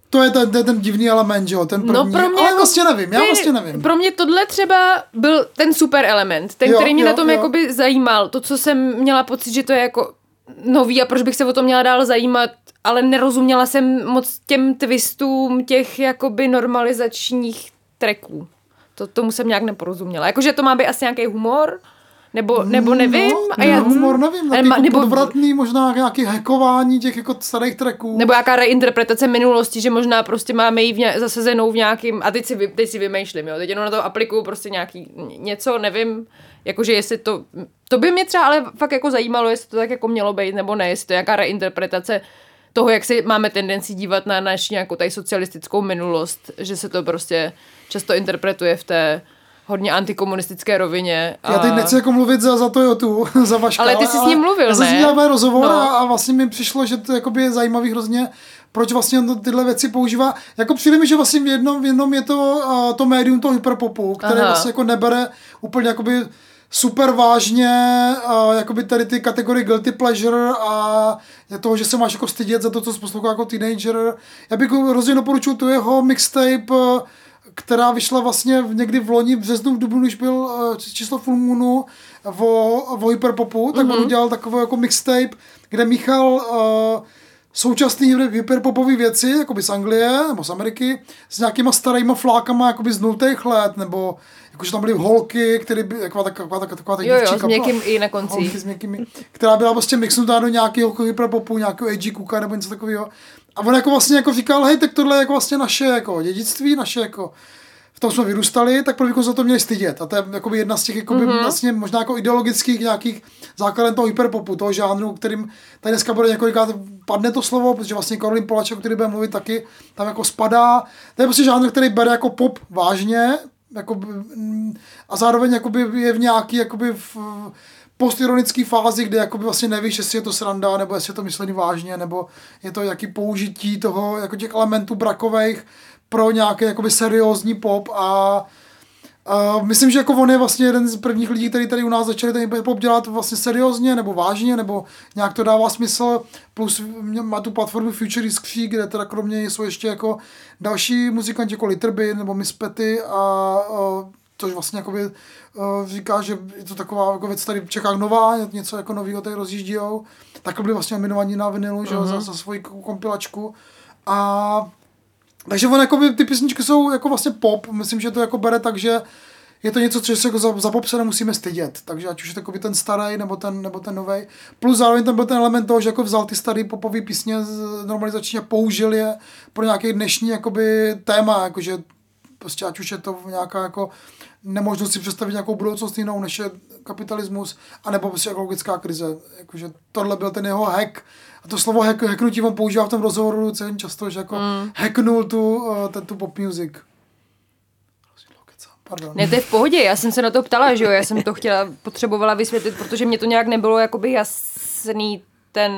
to je ten, ten, ten divný element, že jo, ten první. No pro mě Ale jako vlastně nevím, já ty- vlastně nevím. Pro mě tohle třeba byl ten super element, ten, Jo, který mě jo, na tom jo. jakoby zajímal. To, co jsem měla pocit, že to je jako nový a proč bych se o to měla dál zajímat, ale nerozuměla jsem moc těm twistům těch jakoby normalizačních tracků. To, tomu jsem nějak neporozuměla. Jakože to má být asi nějaký humor, Nebo, nebo nevím. No, a já, humor nevím, ale ma- jako nebo- podvratný, možná nějaký hackování těch jako starých tracků. Nebo jaká reinterpretace minulosti, že možná prostě máme ji v ně, zasazenou v nějakým, a teď si, teď si vymýšlím, jo, teď jenom na to aplikuju prostě nějaký něco, nevím, jakože jestli to, to by mě třeba ale fakt jako zajímalo, jestli to tak jako mělo být, nebo ne, jestli to je nějaká reinterpretace toho, jak si máme tendenci dívat na naši nějakou tady socialistickou minulost, že se to prostě často interpretuje v té hodně antikomunistické rovině. A... Já teď nechci jako mluvit za, za Toyotu, za Vaška. Ale ty jsi s ním mluvil, Já jsem s ne? ním rozhovor No. a, a vlastně mi přišlo, že to jakoby je zajímavý hrozně, proč vlastně on tyhle věci používá. Jako přijde mi, že vlastně v jednom, v jednom je to, uh, to médium toho hyperpopu, které Aha. vlastně jako nebere úplně jakoby super vážně, uh, jakoby tady ty kategorie guilty pleasure a je toho, že se máš jako stydět za to, co jsi poslouchal jako teenager. Já bych hrozně doporučil tu jeho mixtape, uh, která vyšla vlastně někdy v loni, v březnu, v dubnu, když byl uh, číslo Full Moonu o, o hyperpopu, tak mm-hmm. on udělal takový jako mixtape, kde míchal uh, současný hyper- hyperpopové věci, jakoby z Anglie nebo z Ameriky, s nějakýma starýma flákama jakoby z nultých let, nebo jakože tam byly holky, které by, taková, taková, taková, taková ta Jo, jo, s měkkým i na konci. Holky s měkkými, která byla prostě mixnutá do nějakého hyperpopu, nějakého AG Cooka nebo něco takového. A on jako vlastně jako říkal, hej, tak tohle je jako vlastně naše jako dědictví, naše jako v tom jsme vyrůstali, tak se za to měli stydět. A to je jakoby jedna z těch jakoby, mm-hmm. vlastně možná jako ideologických nějakých základů toho hyperpopu, toho žánru, kterým tady dneska bude několikrát padne to slovo, protože vlastně Karolín Polaček, který bude mluvit taky, tam jako spadá. To je prostě žánr, který bere jako pop vážně, jako, a zároveň jakoby je v nějaký jakoby v, postironické fázi, kde jakoby vlastně nevíš, jestli je to sranda, nebo jestli je to myšlený vážně, nebo je to jaký použití toho, jako těch elementů brakových pro nějaký jakoby seriózní pop a Uh, myslím, že jako on je vlastně jeden z prvních lidí, který tady u nás začali ten pop dělat vlastně seriózně nebo vážně, nebo nějak to dává smysl, plus má tu platformu Future is Kří, kde teda kromě něj jsou ještě jako další muzikanti jako Litterby nebo Miss Petty a uh, což vlastně jakoby, říká, že je to taková jako věc tady v Čechách nová, něco jako novýho tady rozjíždějou. Tak byli vlastně nominovaní na vinilu, že, uh-huh. za, za svoji kompilačku. A takže on, jakoby, ty písničky jsou jako vlastně pop, myslím, že to jako bere tak, že je to něco, co se jako za, za pop se nemusíme stydět. Takže ať už je to ten starý nebo ten, nebo ten nový. Plus zároveň tam byl ten element toho, že jako vzal ty staré popové písně normalizačně a použil je pro nějaký dnešní jakoby, téma, jakože prostě ať už je to nějaká jako nemožnost si představit nějakou budoucnost jinou, než je kapitalismus, anebo prostě ekologická krize. Jakože tohle byl ten jeho hack. A to slovo hack, hacknutí on používá v tom rozhovoru celým často, že jako mm. hacknul tu, uh, ten, tu pop music. Pardon. Ne, to je v pohodě, já jsem se na to ptala, že jo, já jsem to chtěla, potřebovala vysvětlit, protože mě to nějak nebylo jakoby jasný ten,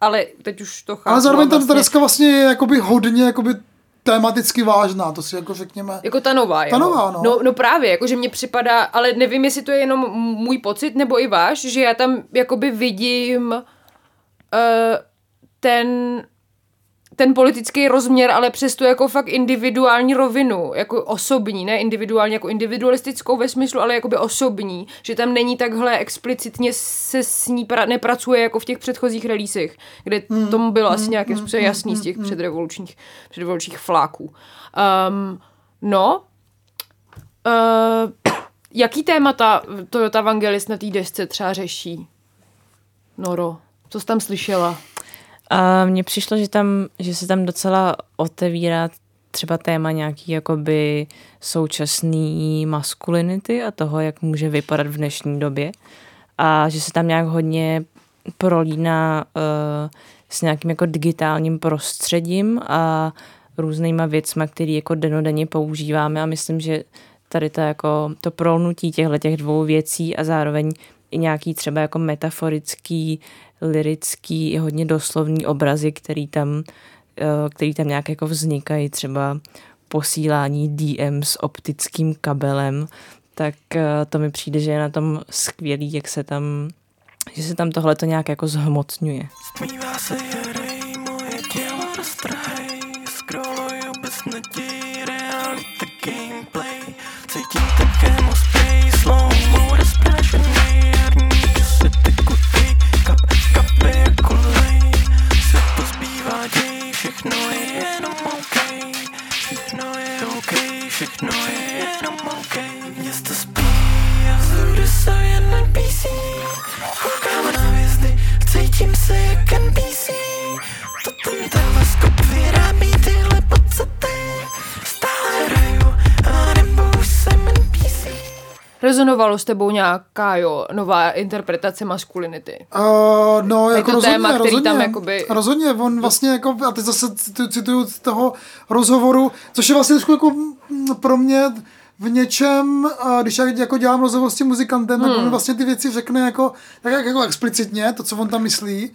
ale teď už to chápu. Ale zároveň ta vlastně, deska vlastně je jakoby hodně jakoby tematicky vážná, to si jako řekněme. Jako ta nová, jo. Ta nová, no. no. No právě, jakože mně připadá, ale nevím, jestli to je jenom můj pocit, nebo i váš, že já tam jakoby vidím uh, ten ten politický rozměr, ale přesto jako fakt individuální rovinu, jako osobní, ne individuální, jako individualistickou ve smyslu, ale jakoby osobní, že tam není takhle explicitně se s ní pra- nepracuje jako v těch předchozích releasech, kde Hmm. tomu bylo asi nějakým způsobem jasný z těch předrevolučních, předrevolučních fláků. Um, no, uh, jaký témata Toyota Vangelis na té desce třeba řeší? Noro, co jsi tam slyšela? A mně přišlo, že, tam, že se tam docela otevírá třeba téma nějaký jakoby současný maskulinity a toho, jak může vypadat v dnešní době. A že se tam nějak hodně prolíná uh, s nějakým jako digitálním prostředím a různýma věcma, které jako denodenně používáme a myslím, že tady ta jako to prolnutí těchto těch dvou věcí a zároveň i nějaký třeba jako metaforický, lirický, i hodně doslovní obrazy, který tam, eh, který tam nějak jako vznikají, třeba posílání DM s optickým kabelem, tak eh, to mi přijde, že je na tom skvělý, jak se tam, že se tam tohle to nějak jako zhmotňuje. Stmívá se jedej, Všechno je OK, všechno je jenom OK Rezonovalo s tebou nějaká jo, nová interpretace maskulinity? Uh, no, jako to rozhodně, téma, který rozhodně, tam jakoby- rozhodně, on vlastně jako, a teď zase citu- cituju z toho rozhovoru, což je vlastně jako mm, pro mě v něčem, a když já jako dělám rozhovor s tím muzikantem, hmm. tak on mi vlastně ty věci řekne jako, tak jak, jako explicitně, to, co on tam myslí.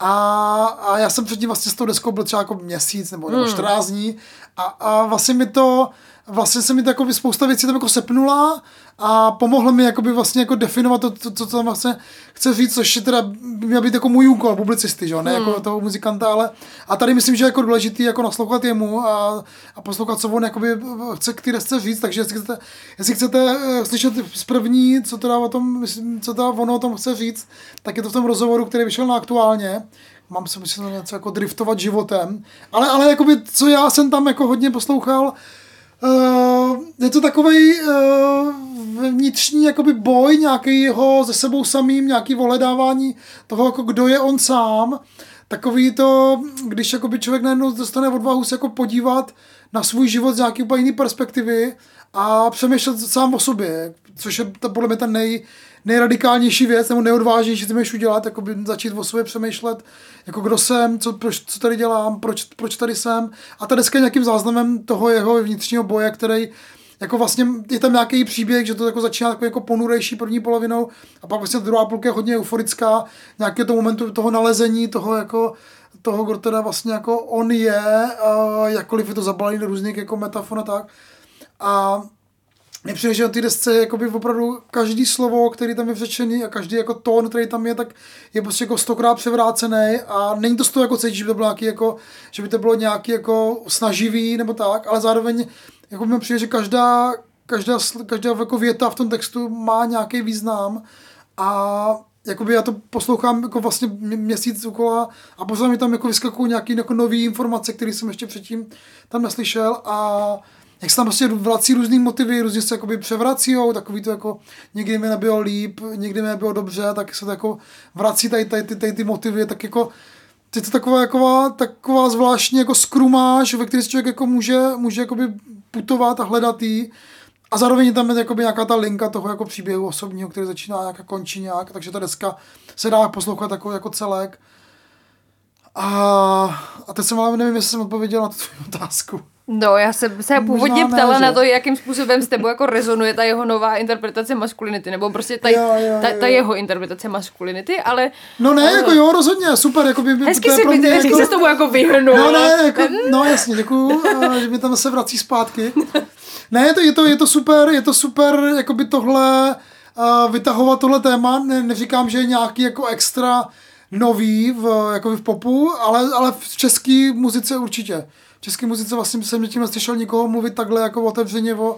A, a já jsem předtím vlastně s tou deskou byl třeba jako měsíc nebo, nebo 14 dní a, a vlastně mi to, vlastně se mi to jako spousta věcí tam jako sepnula a pomohlo mi jakoby vlastně jako definovat to, to, to, co tam vlastně chce říct, což je teda by měl být jako můj úkol publicisty, že? ne jako toho muzikanta, ale a tady myslím, že je jako důležitý jako naslouchat jemu a, a poslouchat, co on jakoby chce k té desce říct, takže jestli chcete, jestli chcete eh, slyšet z první, co teda o tom, myslím, co teda ono o tom chce říct, tak je to v tom rozhovoru, který vyšel na aktuálně, mám se myslím něco jako driftovat životem, ale, ale jakoby, co já jsem tam jako hodně poslouchal, Uh, je to takový uh, vnitřní jakoby boj, nějaký jeho se sebou samým, nějaký voledávání toho, jako kdo je on sám. Takový to, když jakoby člověk najednou dostane odvahu se jako podívat na svůj život z nějaké úplně jiné perspektivy a přemýšlet sám o sobě, což je to podle mě ta nej, nejradikálnější věc, nebo nejodvážnější, co můžeš udělat, jakoby začít o sobě přemýšlet, jako kdo jsem, co, proč, co tady dělám, proč, proč tady jsem. A ta deska je nějakým záznamem toho jeho vnitřního boje, který jako vlastně je tam nějaký příběh, že to jako začíná takový jako ponurejší první polovinou a pak vlastně druhá půlka je hodně euforická, nějaké to momentu toho nalezení, toho jako toho, kdo teda vlastně jako on je, a jakkoliv je to zabalený do různých jako metafor a tak. A mně přijde, že na té desce je jakoby opravdu každý slovo, který tam je řečený a každý jako tón, který tam je, tak je prostě jako stokrát převrácený a není to z toho jako cítit, že by to bylo nějaký jako, že by to bylo nějaký jako snaživý nebo tak, ale zároveň jako mi přijde, že každá, každá, každá jako věta v tom textu má nějaký význam a jakoby já to poslouchám jako vlastně mě- měsíc okolo a pořád mi tam jako vyskakují nějaké jako nové informace, které jsem ještě předtím tam neslyšel a jak se tam prostě vrací různý motivy, různě se jakoby převracíjou, takový to jako někdy mi nebylo líp, někdy mi nebylo dobře, tak se to jako vrací tady, tady, tady, tady ty motivy, tak jako je to taková, taková, taková zvláštní jako skrumáž, ve které se člověk jako může, může jakoby putovat a hledat jí. A zároveň je tam jakoby nějaká ta linka toho jako příběhu osobního, který začíná nějak a končí nějak, takže ta deska se dá poslouchat jako, jako celek. A, a teď jsem ale nevím, jestli jsem odpověděl na tu otázku. No, já jsem se původně ne, ptala že? na to, jakým způsobem s tebou jako rezonuje ta jeho nová interpretace maskulinity, nebo prostě ta, Jo, jo, ta, jo. ta jeho interpretace maskulinity, ale No ne, jako jo, rozhodně, super, jako by, by hezky si mě hezky jako... se s tobou jako vyhnul. No ne, jako, no jasně, děkuju, eh, že mi tam se vrací zpátky. Ne, je to, je to, je to super, je to super, jako by tohle, uh, vytahovat tohle téma, ne, neříkám, že je nějaký jako extra nový v, jako v popu, ale, ale v české muzice určitě. České muzice vlastně jsem tím neslyšel nikoho mluvit takhle jako otevřeně o,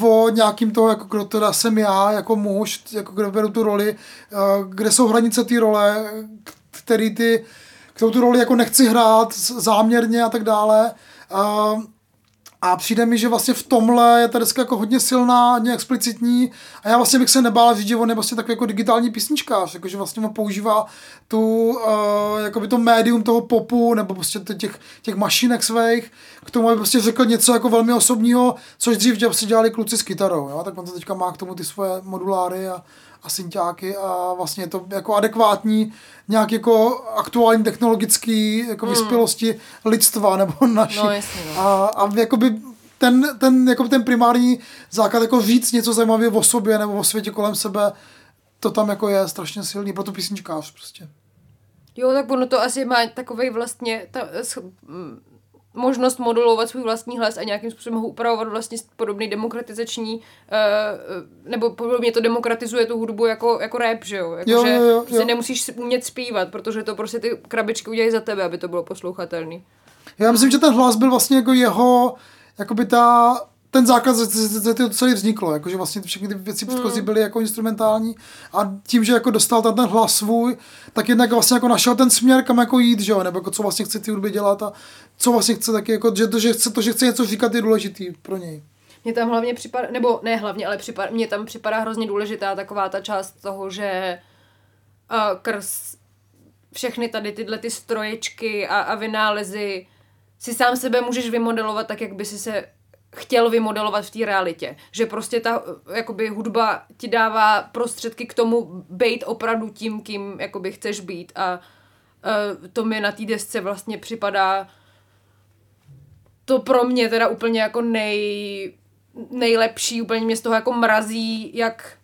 o nějakým toho, jako kdo teda jsem já, jako muž, jako kdo beru tu roli, eh, kde jsou hranice té role, který ty, kterou tu roli jako nechci hrát záměrně a tak dále. A, a přijde mi, že vlastně v tomhle je ta deska jako hodně silná, hodně explicitní a já vlastně bych se nebál říct, že on je vlastně takový jako digitální písničkář, jakože vlastně on používá tu, uh, jakoby to médium toho popu nebo prostě těch, těch mašinek svých k tomu, aby prostě řekl něco jako velmi osobního, což dřív si dělali kluci s kytarou, jo? tak on to teďka má k tomu ty svoje moduláry a, a synťáky a vlastně je to jako adekvátní nějak jako aktuální technologický jako vyspělosti lidstva nebo naší. No, jasně, no. A, a jakoby ten, ten, jako ten primární základ jako říct něco zajímavého o sobě nebo o světě kolem sebe, to tam jako je strašně silný, proto písničkář prostě. Jo, tak ono to asi má takovej vlastně ta, možnost modulovat svůj vlastní hlas a nějakým způsobem ho upravovat vlastně podobný demokratizační, uh, nebo podobně to demokratizuje tu hudbu jako, jako rap, že jo? Jako, Jo, že jo, jo, prostě jo. nemusíš umět zpívat, protože to prostě ty krabičky udělají za tebe, aby to bylo poslouchatelný. Já myslím, že ten hlas byl vlastně jako jeho, jakoby ta, ten základ, ze toho celý vzniklo, jakože vlastně všechny ty věci předchozí byly jako instrumentální a tím, že jako dostal ten, ten hlas svůj, tak jednak vlastně jako našel ten směr, kam jako jít, že jo, nebo jako co vlastně chce ty hudby dělat a co vlastně chce taky, jako, že to, že chce, to, že chce něco říkat, je důležitý pro něj. Mně tam hlavně připadá, nebo ne hlavně, ale připadá, mně tam připadá hrozně důležitá taková ta část toho, že uh, krz všechny tady tyhle ty stroječky a, a vynálezy si sám sebe můžeš vymodelovat tak, jak by si se chtěl vymodelovat v té realitě. Že prostě ta jakoby hudba ti dává prostředky k tomu být opravdu tím, kým jakoby chceš být a uh, to mi na té desce vlastně připadá to pro mě teda úplně jako nej, nejlepší, úplně mě z toho jako mrazí, jak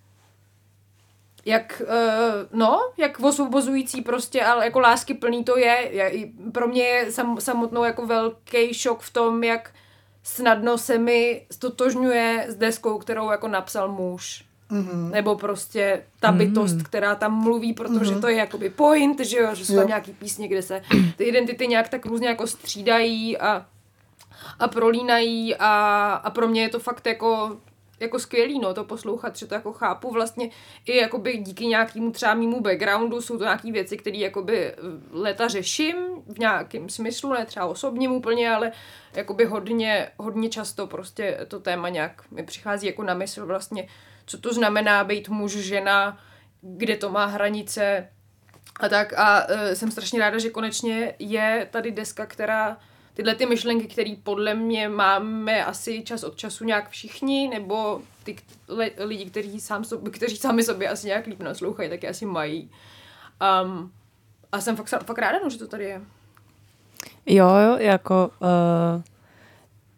jak, uh, no, jak osvobozující prostě, ale jako lásky plný to je. je pro mě je sam, samotnou jako velký šok v tom, jak snadno se mi stotožňuje s deskou, kterou jako napsal muž. Mm-hmm. Nebo prostě ta bytost, která tam mluví, protože mm-hmm. to je jakoby point, že jo, že jsou tam Jo. nějaký písně, kde se ty identity nějak tak různě jako střídají a, a prolínají a, a pro mě je to fakt jako jako skvělý, no, to poslouchat, že to jako chápu vlastně i jakoby díky nějakému třeba mýmu backgroundu jsou to nějaké věci, které jakoby eh, leta řeším v nějakém smyslu, ne třeba osobním úplně, ale jakoby hodně, hodně často prostě to téma nějak mi přichází jako na mysl vlastně, co to znamená být muž, žena, kde to má hranice a tak. A uh, jsem strašně ráda, že konečně je tady deska, která tyhle ty myšlenky, které podle mě máme asi čas od času nějak všichni, nebo ty lidi, kteří, sám sobě, kteří sami sobě asi nějak líp naslouchají, taky asi mají. Um, a jsem fakt, fakt ráda, no, že to tady je. Jo, jo, jako uh,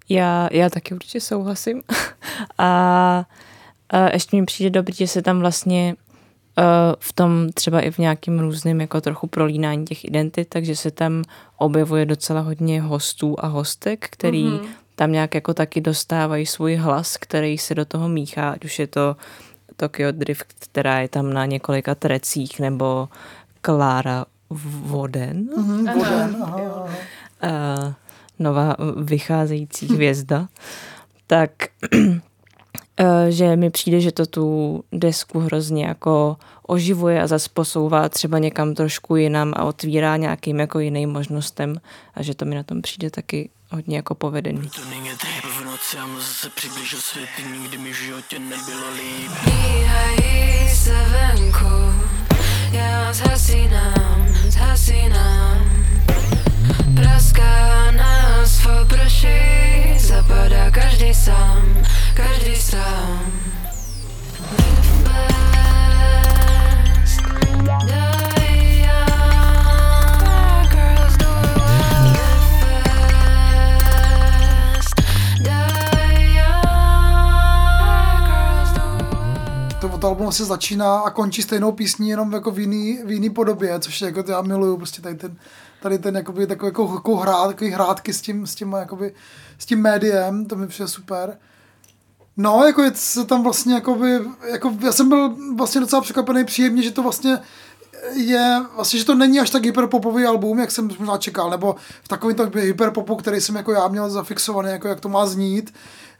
já, já taky určitě souhlasím. a uh, ještě mi přijde dobrý, že se tam vlastně v tom třeba i v nějakým různým jako trochu prolínání těch identit, takže se tam objevuje docela hodně hostů a hostek, který mm-hmm. tam nějak jako taky dostávají svůj hlas, který se do toho míchá, ať už je to Tokyo Drift, která je tam na několika trecích, nebo Klára Voden, Mhm, Voden, aha, aha. uh, nová vycházející hvězda, tak eh, že mi přijde, že to tu desku hrozně jako oživuje a zase posouvá třeba někam trošku jinam a otvírá nějakým jako jiným možnostem a že to mi na tom přijde taky hodně jako povedený. To není dřív v noci a mu zase přibližil svět Nikdy mi v životě nebylo líp Míhají se venku, já zhasínám, zhasínám. Praská nás v prší, zapadá každý sám, každý sám. To album se začíná a končí stejnou písní, jenom jako v jiný, v jiný podobě, což je jako já miluju prostě tady ten, tady ten jakoby, takový jako, jako hrát, takový hrátky s tím, s tím, jakoby, s tím médiem, to mi přijde super. No, jako je se tam vlastně, jakoby, jako, já jsem byl vlastně docela překvapený příjemně, že to vlastně je, vlastně, že to není až tak hyperpopový album, jak jsem možná čekal, nebo v takovém tom hyperpopu, který jsem jako já měl zafixovaný, jako jak to má znít,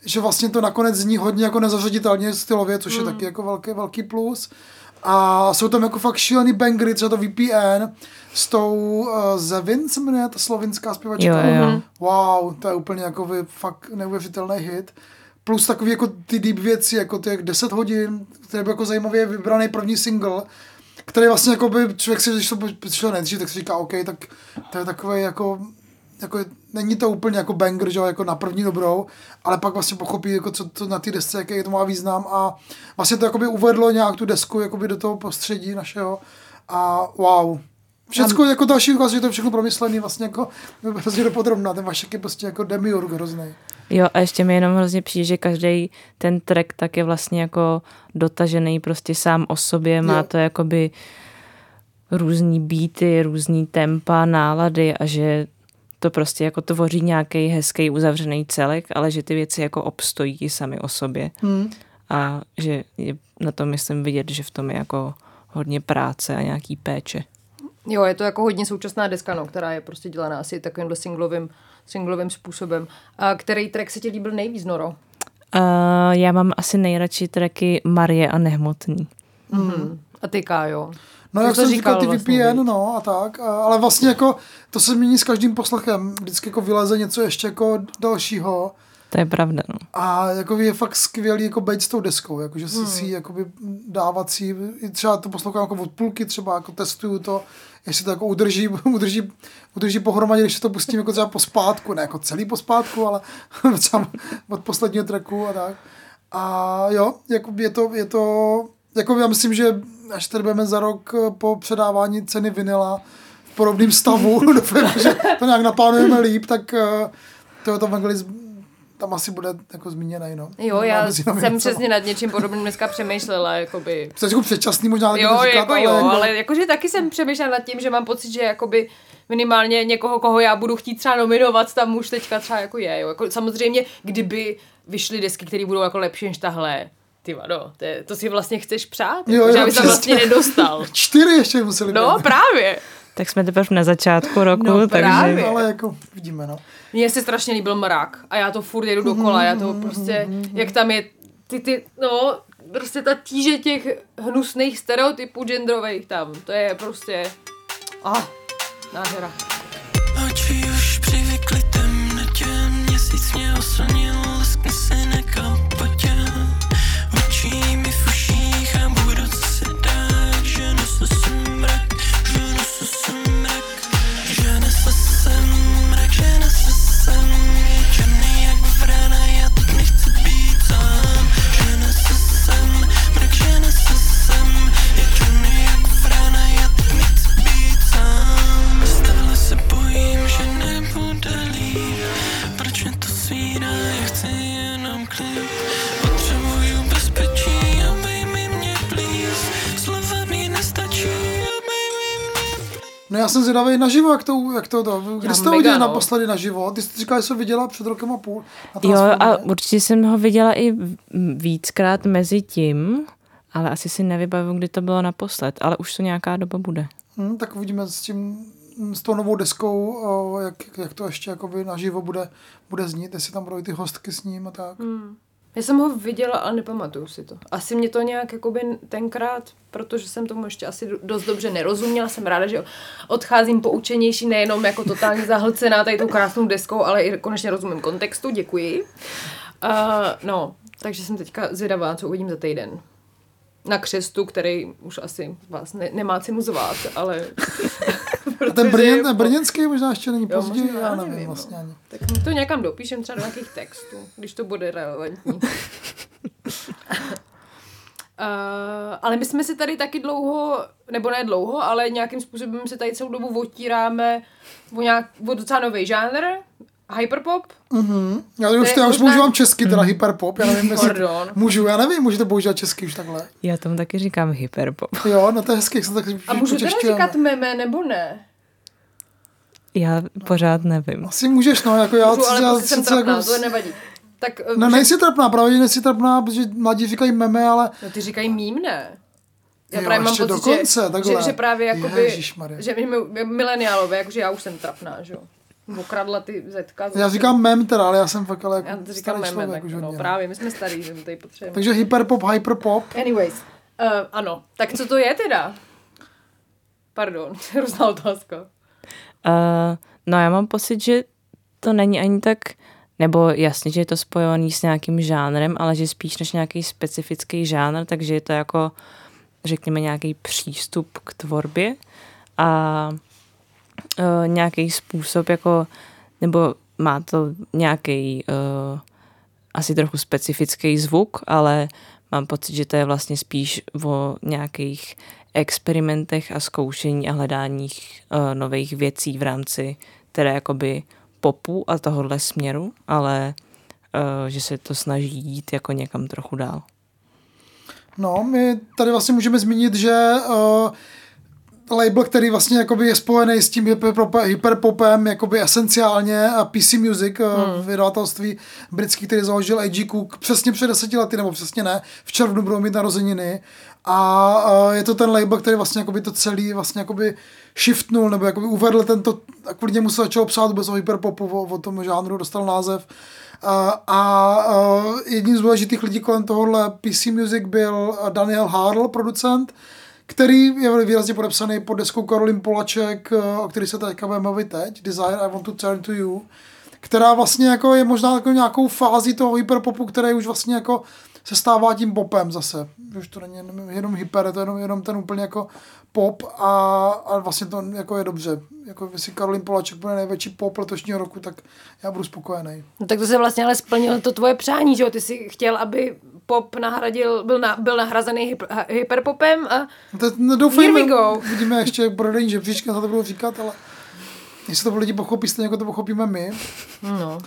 že vlastně to nakonec zní hodně jako nezařaditelně stylově, což je taky jako velký, velký plus. A jsou tam jako fakt šílený bangry, třeba to VPN s tou uh, Zevin se jmenuje, ta slovinská zpěvačka. Jo, jo. Wow, to je úplně jako vy, fakt neuvěřitelný hit. Plus takový jako ty deep věci, jako těch 10 hodin, který byl jako zajímavě vybraný první single, který vlastně jako by člověk si, když to šel nejdřív, tak si říká, OK, tak to je takový jako, jako není to úplně jako banger, že jo, jako na první dobrou, ale pak vlastně pochopí, jako co to na té desce, jaký to má význam a vlastně to jakoby uvedlo nějak tu desku jakoby do toho prostředí našeho a wow. Všecko jako další ukaz, že to je všechno promyslený vlastně jako hrozně dopodrobná, ten Vašek je prostě jako demiurg hrozný. Jo, a ještě mi jenom hrozně přijde, že každý ten track tak je vlastně jako dotažený prostě sám o sobě, má Jo. to jakoby různý beaty, různý tempa, nálady a že to prostě jako tvoří nějaký hezký uzavřený celek, ale že ty věci jako obstojí sami o sobě. Hmm. A že je na tom myslím vidět, že v tom je jako hodně práce a nějaký péče. Jo, je to jako hodně současná deska, no, která je prostě dělaná asi takovýmhle singlovým, singlovým způsobem. A který track se ti líbil nejvíc, Noro? Uh, já mám asi nejradši tracky Marie a Nehmotný. Mm. A ty, Kájo? No, jak jsem říkal, ty vlastně, VPN, no a tak, a- ale vlastně jako to se mění s každým poslechem, vždycky jako vyleze něco ještě jako dalšího To je pravda, no. A jako je fakt skvělý jako být s tou deskou, jako, že si, Hmm. si jakoby dávat si, třeba to poslouchám jako od půlky, třeba jako testuju to, jestli to jako udrží, udrží, udrží pohromadě, když to pustím jako třeba po spátku, ne jako celý po spátku, ale třeba od posledního tracku a tak. A jo, jako je to, je to, jako já myslím, že až tady budeme za rok po předávání ceny vinila v podobném stavu, doufám, že to nějak naplánujeme líp, tak eh, to je to evangelism tam asi bude jako zmíněný, no. Jo, já jsem něco. přesně nad něčím podobným dneska přemýšlela, jakoby. Jsi jako předčasný možná taky Jo, říkat, jako jo, jako- ale jakože taky jsem přemýšlela nad tím, že mám pocit, že jakoby minimálně někoho, koho já budu chtít třeba nominovat, tam už teďka třeba jako je. Jo. Jako, samozřejmě, kdyby vyšly desky, které budou jako lepší než tahle, ty vado, to, je, to si vlastně chceš přát, Jo, jo, jo, že aby tam přesně. vlastně nedostal. Čtyři ještě museli No, být. právě. Tak jsme teprve na začátku roku, No, takže... právě. Ale jako vidíme, no. Mně se strašně líbil mrak a já to furt jedu dokola, já to prostě, jak tam je ty, ty, no, prostě ta tíže těch hnusných stereotypů genderových tam, to je prostě, ah, nádhera. Oči už přivykly temnotě, měsíc mě oslnil, leskne se na já jsem zvědavý naživo, jak to, jak to, to kdy Já jsi to mega, viděl no. naposledy naživo? Ty jsi říkal, že jsi ho viděla před rokem a půl. Jo, a určitě jsem ho viděla i víckrát mezi tím, ale asi si nevybavu, kdy to bylo naposled, ale už to nějaká doba bude. Hm, tak uvidíme s tím, s tou novou deskou, o, jak, jak to ještě jakoby naživo bude, bude znít, jestli tam budou i ty hostky s ním a tak. Hmm. Já jsem ho viděla, ale nepamatuju si to. Asi mě to nějak jakoby tenkrát, protože jsem tomu ještě asi do- dost dobře nerozuměla, jsem ráda, že odcházím poučenější, nejenom jako totálně zahlcená tady tou krásnou deskou, ale i konečně rozumím kontextu, děkuji. Uh, no, takže jsem teďka zvědavá, co uvidím za týden. Na křestu, který už asi vás ne, nemá cenu zvát, ale... A ten Brněn, ten brněnský možná ještě není Jo, později, možná, já nevím, nevím, vlastně no. ani. Tak my to někam dopíšem třeba do nějakých textů, když to bude relevantní. Uh, ale my jsme si tady taky dlouho, nebo ne dlouho, ale nějakým způsobem se tady celou dobu otíráme o, nějak, o docela nový žánr, hyperpop. Mhm. Já, už, já už možná- používám česky, teda hyperpop, já nevím, jestli Pardon. můžu, já nevím, můžete používat česky už takhle. Já tomu taky říkám hyperpop. Jo, no to je hezky, jak se tak A můžu teda říkat meme, nebo ne? Já pořád nevím. Asi můžeš, no, jako já, Můžu, ale já prostě jsem trapná, jako, to nevadí. Tak, eh, No že- nejsi trapná, právě že nejsi trapná, protože mladí říkají meme, ale No ty říkají mím, ne? Já Jo, právě mám pocit, dokonce, že, že, že, právě jakoby, že my, my mileniálové, jakože já už jsem trapná, že jo. Okradla ty zetka. já říkám mem teda, ale já jsem fakt ale já jako to říkám starý meme, člověk tak no, no. právě, my jsme starý, že to tady potřebujeme. Takže hyperpop, hyperpop. Anyways, uh, ano, tak co to je teda? Pardon, hrozná otázka. Uh, no já mám pocit, že to není ani tak, nebo jasně, že je to spojený s nějakým žánrem, ale že spíš než nějaký specifický žánr, takže je to jako, řekněme, nějaký přístup k tvorbě a uh, nějaký způsob jako, nebo má to nějaký uh, asi trochu specifický zvuk, ale mám pocit, že to je vlastně spíš o nějakých experimentech a zkoušení a hledáních uh, nových věcí v rámci teda jakoby popu a tohohle směru, ale uh, že se to snaží jít jako někam trochu dál. No, my tady vlastně můžeme zmínit, že uh, label, který vlastně jakoby je spojený s tím hyperpop- hyperpopem, jakoby esenciálně a PC Music, hmm. vydavatelství britský, který založil A.G. Cook přesně před deseti lety, nebo přesně ne, v červnu budou mít narozeniny a uh, je to ten label, který vlastně jakoby to celý vlastně jakoby shiftnul, nebo jakoby uvedl tento, a kvůli němu se začalo psát vůbec o hyperpopu, o, o tom žánru, dostal název. Uh, a uh, jedním z důležitých lidí kolem tohohle PC Music byl Daniel Harl, producent, který je výrazně podepsaný pod deskou Karolin Polaček, uh, o který se teďka budeme mluvit teď, Desire I Want to Turn to You, která vlastně jako je možná jako nějakou fází toho hyperpopu, který už vlastně jako se stává tím popem zase. Už to není jenom, jenom hyper, je to jenom, jenom ten úplně jako pop a, a vlastně to jako je dobře. Jako jestli Karolín Polaček bude největší pop letošního roku, tak já budu spokojený. No tak to se vlastně ale splnilo to tvoje přání, že jo? Ty jsi chtěl, aby pop nahradil, byl, na, byl nahrazený hyper, hyperpopem a To, no, doufejme, Here we go. uvidíme ještě, prodejní žebříčky, na to budou říkat, ale jestli to lidi pochopí, stejně jako to pochopíme my, no.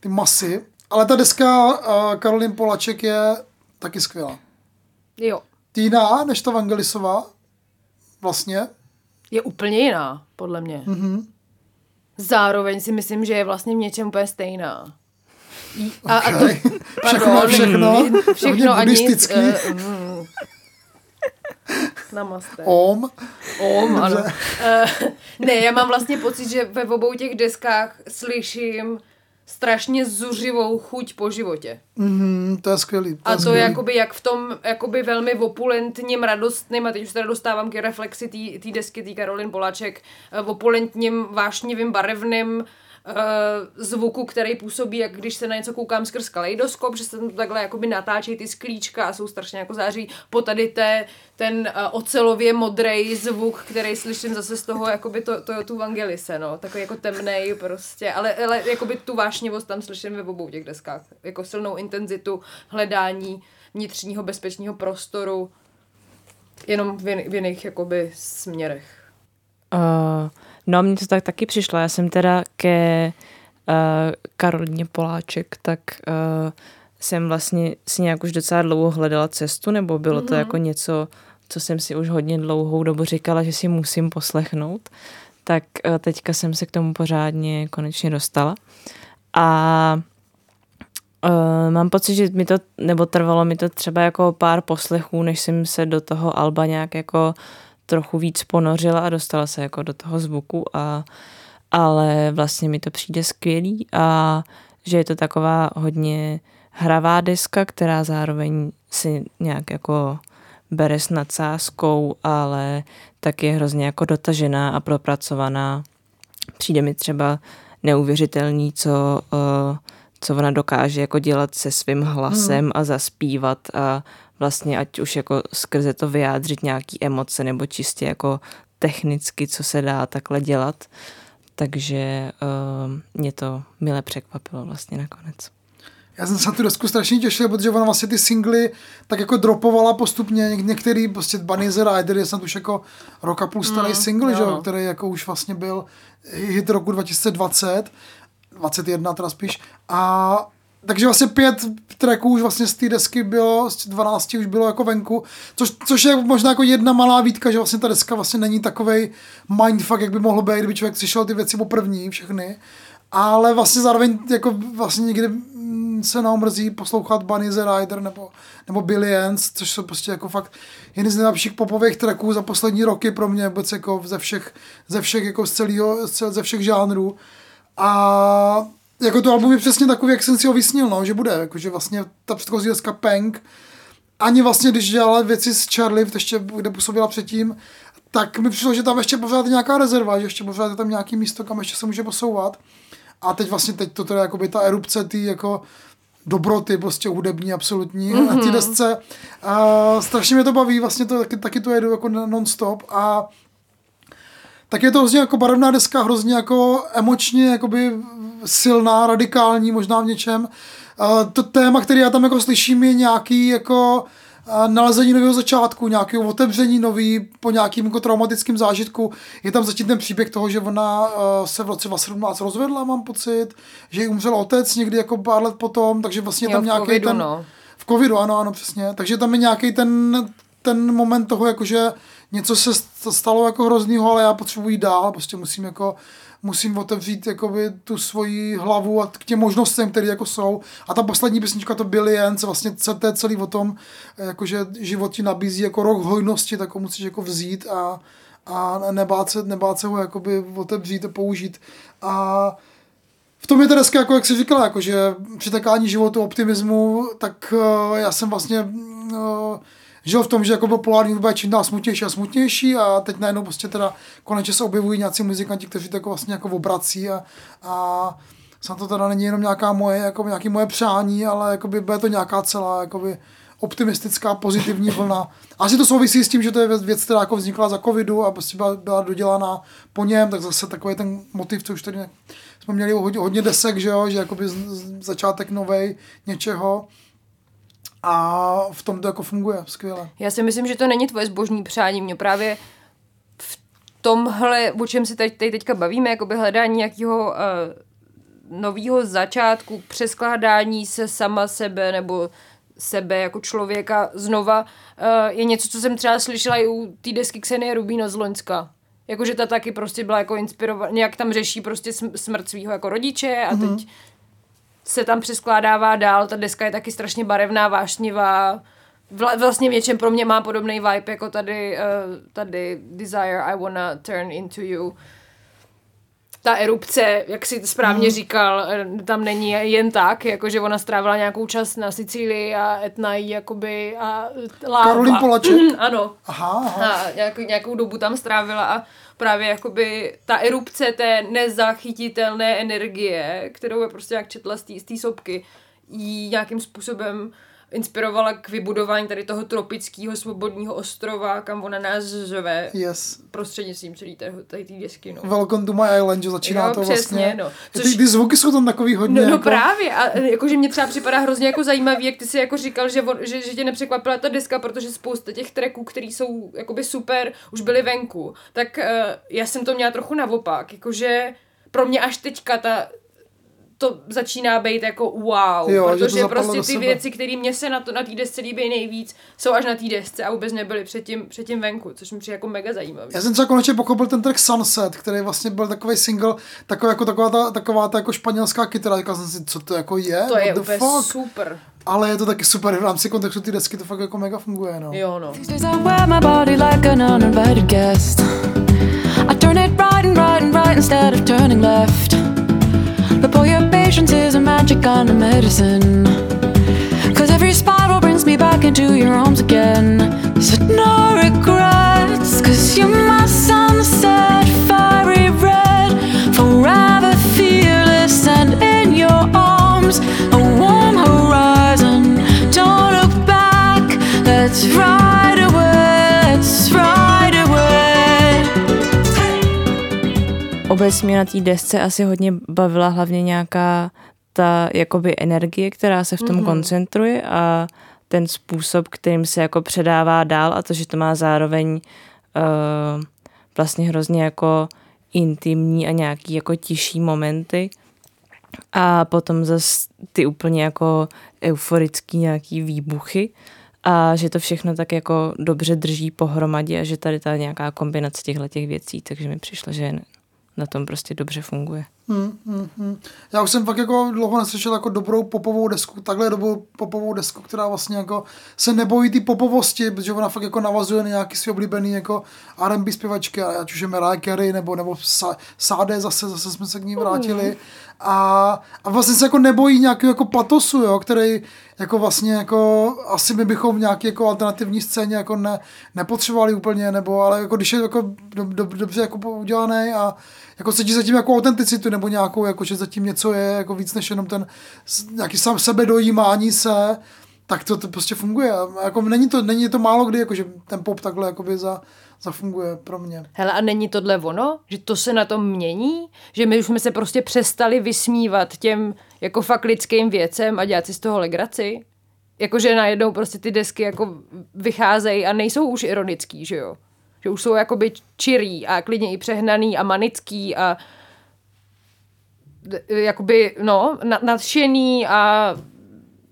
ty masy. Ale ta deska uh, Karolín Polaček je taky skvělá. Jo. Ty jiná než ta Vangelisová, vlastně. Je úplně jiná, podle mě. Mm-hmm. Zároveň si myslím, že je vlastně v něčem úplně stejná. A, a to, Okay. všechno, všechno, hodně všechno a nic. Uh, mm. Namaste. Om. Om, ano. Uh, ne, já mám vlastně pocit, že ve obou těch deskách slyším strašně zuřivou chuť po životě. Mm, to je skvělý. To A to skvělý. je jakoby jak v tom jakoby velmi opulentním, radostným, a teď už se teda dostávám k reflexi té- desky, té Karolin Poláček, eh, opulentním, vášnivým, barevným uh, zvuku, který působí, jak když se na něco koukám skrz kaleidoskop, že se tam takhle jakoby natáčejí ty sklíčka a jsou strašně jako září. Po tady té, ten uh, ocelově modrý zvuk, který slyším zase z toho, jakoby to, to, tu Vangelise, no, takový jako temnej prostě, ale, ale jakoby tu vášnivost tam slyším ve obou těch deskách, jako silnou intenzitu hledání vnitřního bezpečného prostoru, jenom v, v jiných jakoby směrech. Uh, no, mně to tak taky přišlo. Já jsem teda ke uh, Karolině Poláček, tak uh, jsem vlastně si nějak už docela dlouho hledala cestu, nebo bylo to jako něco, co jsem si už hodně dlouhou dobu říkala, že si musím poslechnout. Tak uh, teďka jsem se k tomu pořádně konečně dostala. A Uh, mám pocit, že mi to, nebo trvalo mi to třeba jako pár poslechů, než jsem se do toho Alba nějak jako trochu víc ponořila a dostala se jako do toho zvuku, a, ale vlastně mi to přijde skvělý a že je to taková hodně hravá deska, která zároveň si nějak jako bere s nadsázkou, ale tak je hrozně jako dotažená a propracovaná. Přijde mi třeba neuvěřitelný, co, uh, co ona dokáže jako dělat se svým hlasem hmm. a zaspívat a vlastně ať už jako skrze to vyjádřit nějaký emoce nebo čistě jako technicky, co se dá takhle dělat. Takže uh, mě to mile překvapilo vlastně nakonec. Já jsem se na tu desku strašně těšil, protože ona vlastně ty singly tak jako dropovala postupně. Něk- některý, prostě Bunny the Rider je snad už jako rok a půl starý mm, single, jo, že, který jako už vlastně byl hit roku 2020, 21 teda spíš. A takže vlastně pět tracků už vlastně z té desky bylo, z 12 už bylo jako venku, což, což je možná jako jedna malá výtka, že vlastně ta deska vlastně není takovej mindfuck, jak by mohlo být, kdyby člověk slyšel ty věci po první všechny. Ale vlastně zároveň jako vlastně někdy mm, se nám mrzí poslouchat Bunny the Rider nebo, nebo Billions, což jsou prostě jako fakt jedny z nejlepších popových tracků za poslední roky pro mě vůbec jako ze všech, ze všech jako z celého, ze všech žánrů. A jako to album je přesně takový, jak jsem si ho vysnil, no, že bude, jako, že vlastně ta předchozí deska Peng, ani vlastně, když dělala věci s Charlie, ještě, kde působila předtím, tak mi přišlo, že tam ještě pořád je nějaká rezerva, že ještě pořád je tam nějaký místo, kam ještě se může posouvat. A teď vlastně teď to teda jakoby ta erupce ty jako dobroty prostě hudební absolutní mm-hmm. na té desce. A strašně mě to baví, vlastně to taky, taky to jedu jako non-stop a tak je to hrozně jako barevná deska, hrozně jako emočně jakoby silná, radikální možná v něčem. A to téma, který já tam jako slyším, je nějaký jako nalezení nového začátku, nějakého otevření nový po nějakým jako traumatickém zážitku. Je tam zatím ten příběh toho, že ona se v roce 2017 rozvedla, mám pocit, že jí umřel otec někdy jako pár let potom, takže vlastně Jo, tam nějaký covidu, ten... no. V covidu, ano, ano, přesně. Takže tam je nějaký ten, ten moment toho, jakože něco se st- stalo jako hroznýho, ale já potřebuji dál, prostě musím jako musím otevřít jakoby tu svoji hlavu a k těm možnostem, které jako jsou. A ta poslední písnička to Billions, vlastně ce- to je celý o tom, jakože život ti nabízí jako rok hojnosti, tak ho musíš jako vzít a, a nebát se, nebát se ho jakoby otevřít a použít. A v tom je to dneska, jako jak jsi říkala, jako, že přitekání životu, optimismu, tak uh, já jsem vlastně uh, žil v tom, že jako byl polární hudba je čím dál smutnější a smutnější a teď najednou prostě teda konečně se objevují nějací muzikanti, kteří to jako vlastně jako obrací a, a Snad to teda není jenom nějaká moje, jako nějaký moje přání, ale jakoby bude to nějaká celá jakoby optimistická, pozitivní vlna. Asi to souvisí s tím, že to je věc, která jako vznikla za covidu a prostě byla, byla dodělaná po něm, tak zase takový ten motiv, co už tady jsme měli hodně, hodně desek, že jo, že jakoby začátek novej něčeho a v tom to jako funguje skvěle. Já si myslím, že to není tvoje zbožní přání. Mě právě v tomhle, o čem se teď, teď teďka bavíme, jakoby hledání nějakého uh, nového začátku, přeskládání se sama sebe nebo sebe jako člověka znova, uh, je něco, co jsem třeba slyšela i u té desky Ksenie Rubína z Loňska. Jakože ta taky prostě byla jako inspirovaná, nějak tam řeší prostě sm- smrt svého jako rodiče a teď se tam přeskládává dál, ta deska je taky strašně barevná, vášnivá, Vla, vlastně v něčem pro mě má podobný vibe jako tady, uh, tady Desire I Wanna Turn Into You. Ta erupce, jak si správně říkal, eh, tam není jen tak, jakože ona strávila nějakou čas na Sicílii a Etna jí jakoby a láva. Karolín Polaček? ano. Aha, aha. A nějakou, nějakou dobu tam strávila a právě jakoby ta erupce té nezachytitelné energie, kterou je prostě jak četla z té- z té sopky, jí nějakým způsobem inspirovala k vybudování tady toho tropického svobodního ostrova, kam ona nás zve Yes. prostřednictvím celé té, tady té desky. No. Welcome to my island, že začíná Jo, to přesně, vlastně. no. Ty, Což- ty zvuky jsou tam takový hodně No, no jako... právě, a jakože mě třeba připadá hrozně jako zajímavý, jak ty si jako říkal, že, on, že, že tě nepřekvapila ta deska, protože spousta těch tracků, který jsou jakoby super, už byly venku. Tak uh, já jsem to měla trochu naopak, jakože pro mě až teďka ta to začíná být jako wow, Jo, že to protože prostě ty sebe. věci, které mě se na, to, na té desce líbí nejvíc, jsou až na té desce a vůbec nebyly předtím, předtím venku, což mi přijde jako mega zajímavý. Já jsem třeba konečně pochopil ten track Sunset, který vlastně byl takový single, takový, jako, taková, ta, taková ta jako španělská kytara. Říkal jsem si, co to jako je? To je úplně fuck? super. Ale je to taky super v rámci kontextu té desky, to fakt jako mega funguje, no. Jo, no. I turn it right and right and right instead of turning left. Your patience is a magic kind of medicine. Cause every spiral brings me back into your arms again. Said no regrets, cause you're Obecně mě na té desce asi hodně bavila hlavně nějaká ta jakoby energie, která se v tom mm-hmm. koncentruje a ten způsob, kterým se jako předává dál a to, že to má zároveň uh, vlastně hrozně jako intimní a nějaký jako tišší momenty a potom zase ty úplně jako euforický nějaký výbuchy a že to všechno tak jako dobře drží pohromadě a že tady ta nějaká kombinace těchto těch věcí, takže mi přišlo, že na tom prostě dobře funguje. Hmm, hmm, hmm. Já už jsem fakt jako dlouho neslyšel jako dobrou popovou desku, takhle dobrou popovou desku, která vlastně jako se nebojí ty popovosti, protože ona fakt jako navazuje na nějaký svý oblíbený jako R&B zpěvačky, ať už je Mariah Carey nebo, nebo Sa- Sade zase, zase jsme se k ní vrátili. A, a vlastně se jako nebojí nějakého jako patosu, jo, který jako vlastně jako asi my bychom v nějaké jako alternativní scéně jako ne, nepotřebovali úplně, nebo ale jako když je jako do, do, dobře jako udělaný a jako cítí zatím jako autenticitu nebo nějakou, jako že zatím něco je jako víc než jenom ten nějaký sám sebe dojímání se, tak to, to prostě funguje. Jako není, to, není to málo kdy, jako že ten pop takhle jakoby za, zafunguje pro mě. Hele, a není tohle ono? Že to se na tom mění? Že my už jsme se prostě přestali vysmívat těm jako fakt lidským věcem a dělat si z toho legraci? Jakože najednou prostě ty desky jako vycházejí a nejsou už ironický, že jo? Že už jsou jakoby čirý a klidně i přehnaný a manický a jakoby, no, na- nadšený a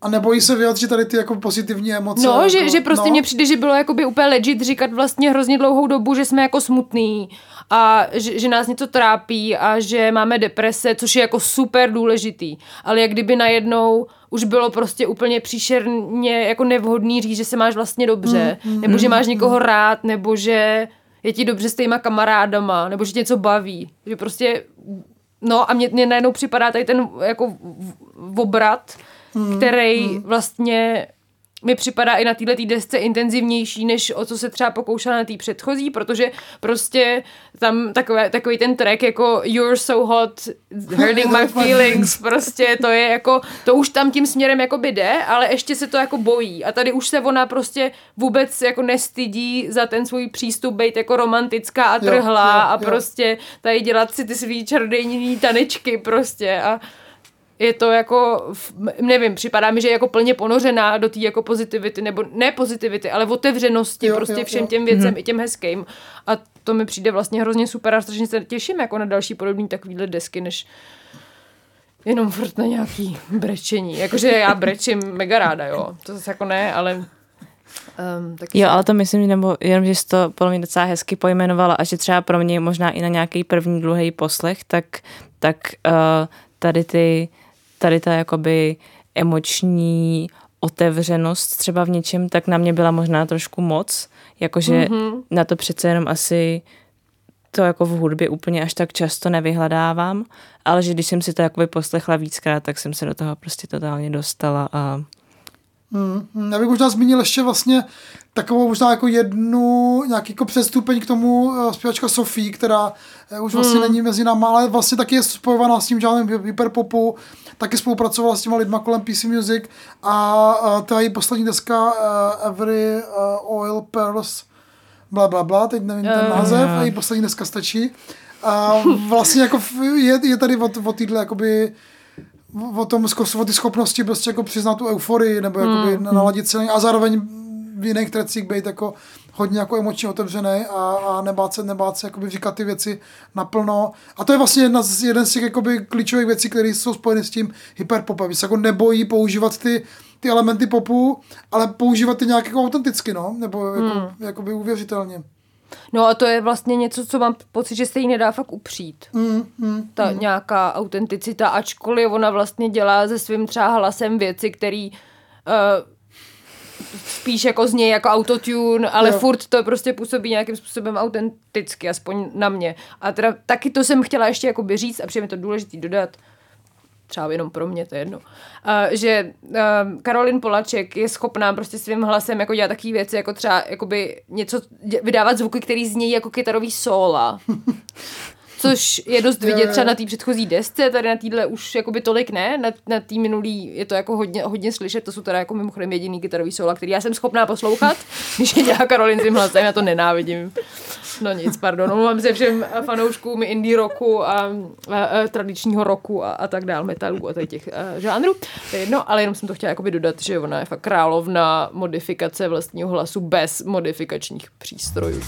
A nebojí se vyjádřit tady ty jako pozitivní emoce. No, jako, že, že prostě no. mně přijde, že bylo jakoby úplně legit říkat vlastně hrozně dlouhou dobu, že jsme jako smutný a že, že nás něco trápí a že máme deprese, což je jako super důležitý. Ale jak kdyby najednou už bylo prostě úplně příšerně jako nevhodný říct, že se máš vlastně dobře, mm, mm, nebo že máš někoho rád, nebo že je ti dobře s těma kamarádama, nebo že tě něco baví. Že prostě, no a mně, mně najednou připadá tady ten jako v- v- obrat, který vlastně mi připadá i na této desce intenzivnější, než o co se třeba pokoušela na té předchozí, protože prostě tam takové, takový ten track jako You're so hot, hurting my feelings, prostě to je jako, to už tam tím směrem jakoby jde, ale ještě se to jako bojí a tady už se ona prostě vůbec jako nestydí za ten svůj přístup být jako romantická a trhlá jo, a jo. prostě tady dělat si ty svý čarodějní tanečky prostě a je to jako, nevím, připadá mi, že je jako plně ponořená do té jako pozitivity, nebo ne pozitivity, ale otevřenosti Jo, prostě jo, všem jo. těm věcem, i těm hezkým. A to mi přijde vlastně hrozně super a strašně se těším jako na další podobný takovýhle desky, než jenom furt na nějaký brečení. Jakože já brečím mega ráda, jo. To zase jako ne, ale um, tak Jo, ale to myslím, nebo jenom, že jsi to podle mě docela hezky pojmenovala a že třeba pro mě možná i na nějaký první dlouhý poslech, tak, tak uh, tady ty, tady ta jakoby emoční otevřenost třeba v něčem, tak na mě byla možná trošku moc, jakože mm-hmm. na to přece jenom asi to jako v hudbě úplně až tak často nevyhledávám, ale že když jsem si to jakoby poslechla víckrát, tak jsem se do toho prostě totálně dostala a Hmm, Já bych možná zmínil ještě vlastně takovou možná jako jednu nějaký jako přestupeň k tomu eh, zpěvačka Sofie, která eh, už vlastně není mezi náma, ale vlastně taky je spojovaná s tím žádným hyperpopu, taky spolupracovala s těma lidma kolem PC Music a, a ta její poslední deska uh, Every uh, Oil Pearls bla, bla, bla, teď nevím ten název, a její poslední deska stačí. A vlastně jako je, je tady o, o týhle jakoby o tom, o ty schopnosti prostě jako přiznat tu euforii, nebo jakoby mm. naladit se a zároveň v jiných trecích být jako hodně jako emočně otevřený a, a nebát se, nebát se jakoby říkat ty věci naplno. A to je vlastně jedna z, jeden z těch jakoby klíčových věcí, které jsou spojeny s tím hyperpopem. Se jako nebojí používat ty, ty elementy popu, ale používat ty nějak jako autenticky, no, nebo jako, mm. jakoby uvěřitelně. No a to je vlastně něco, co mám pocit, že se jí nedá fakt upřít. Mm, mm. Ta nějaká autenticita, ačkoliv ona vlastně dělá se svým třeba hlasem věci, který uh, spíš jako znějí jako autotune, ale Jo. furt to prostě působí nějakým způsobem autenticky, aspoň na mě. A teda taky to jsem chtěla ještě jako říct a přijde mi to důležitý dodat, třeba jenom pro mě, to je jedno, uh, že uh, Karolin Polaček je schopná prostě svým hlasem jako dělat takové věci, jako třeba jakoby něco, dě- vydávat zvuky, které znějí jako kytarový sóla. Což je dost vidět jo. třeba na té předchozí desce, tady na téhle už jakoby tolik ne, na, na té minulý je to jako hodně, hodně slyšet, to jsou teda jako mimochodem jediný kytarový sóla, který já jsem schopná poslouchat, když je dělá Karolin tím hlasem, já to nenávidím. No nic, pardon, omlouvám se všem fanouškům indie rocku a, a, a tradičního rocku a, a tak dál, metalu a tady těch a, žánrů. To je jedno, ale jenom jsem to chtěla jakoby dodat, že ona je fakt královna modifikace vlastního hlasu bez modifikačních přístrojů.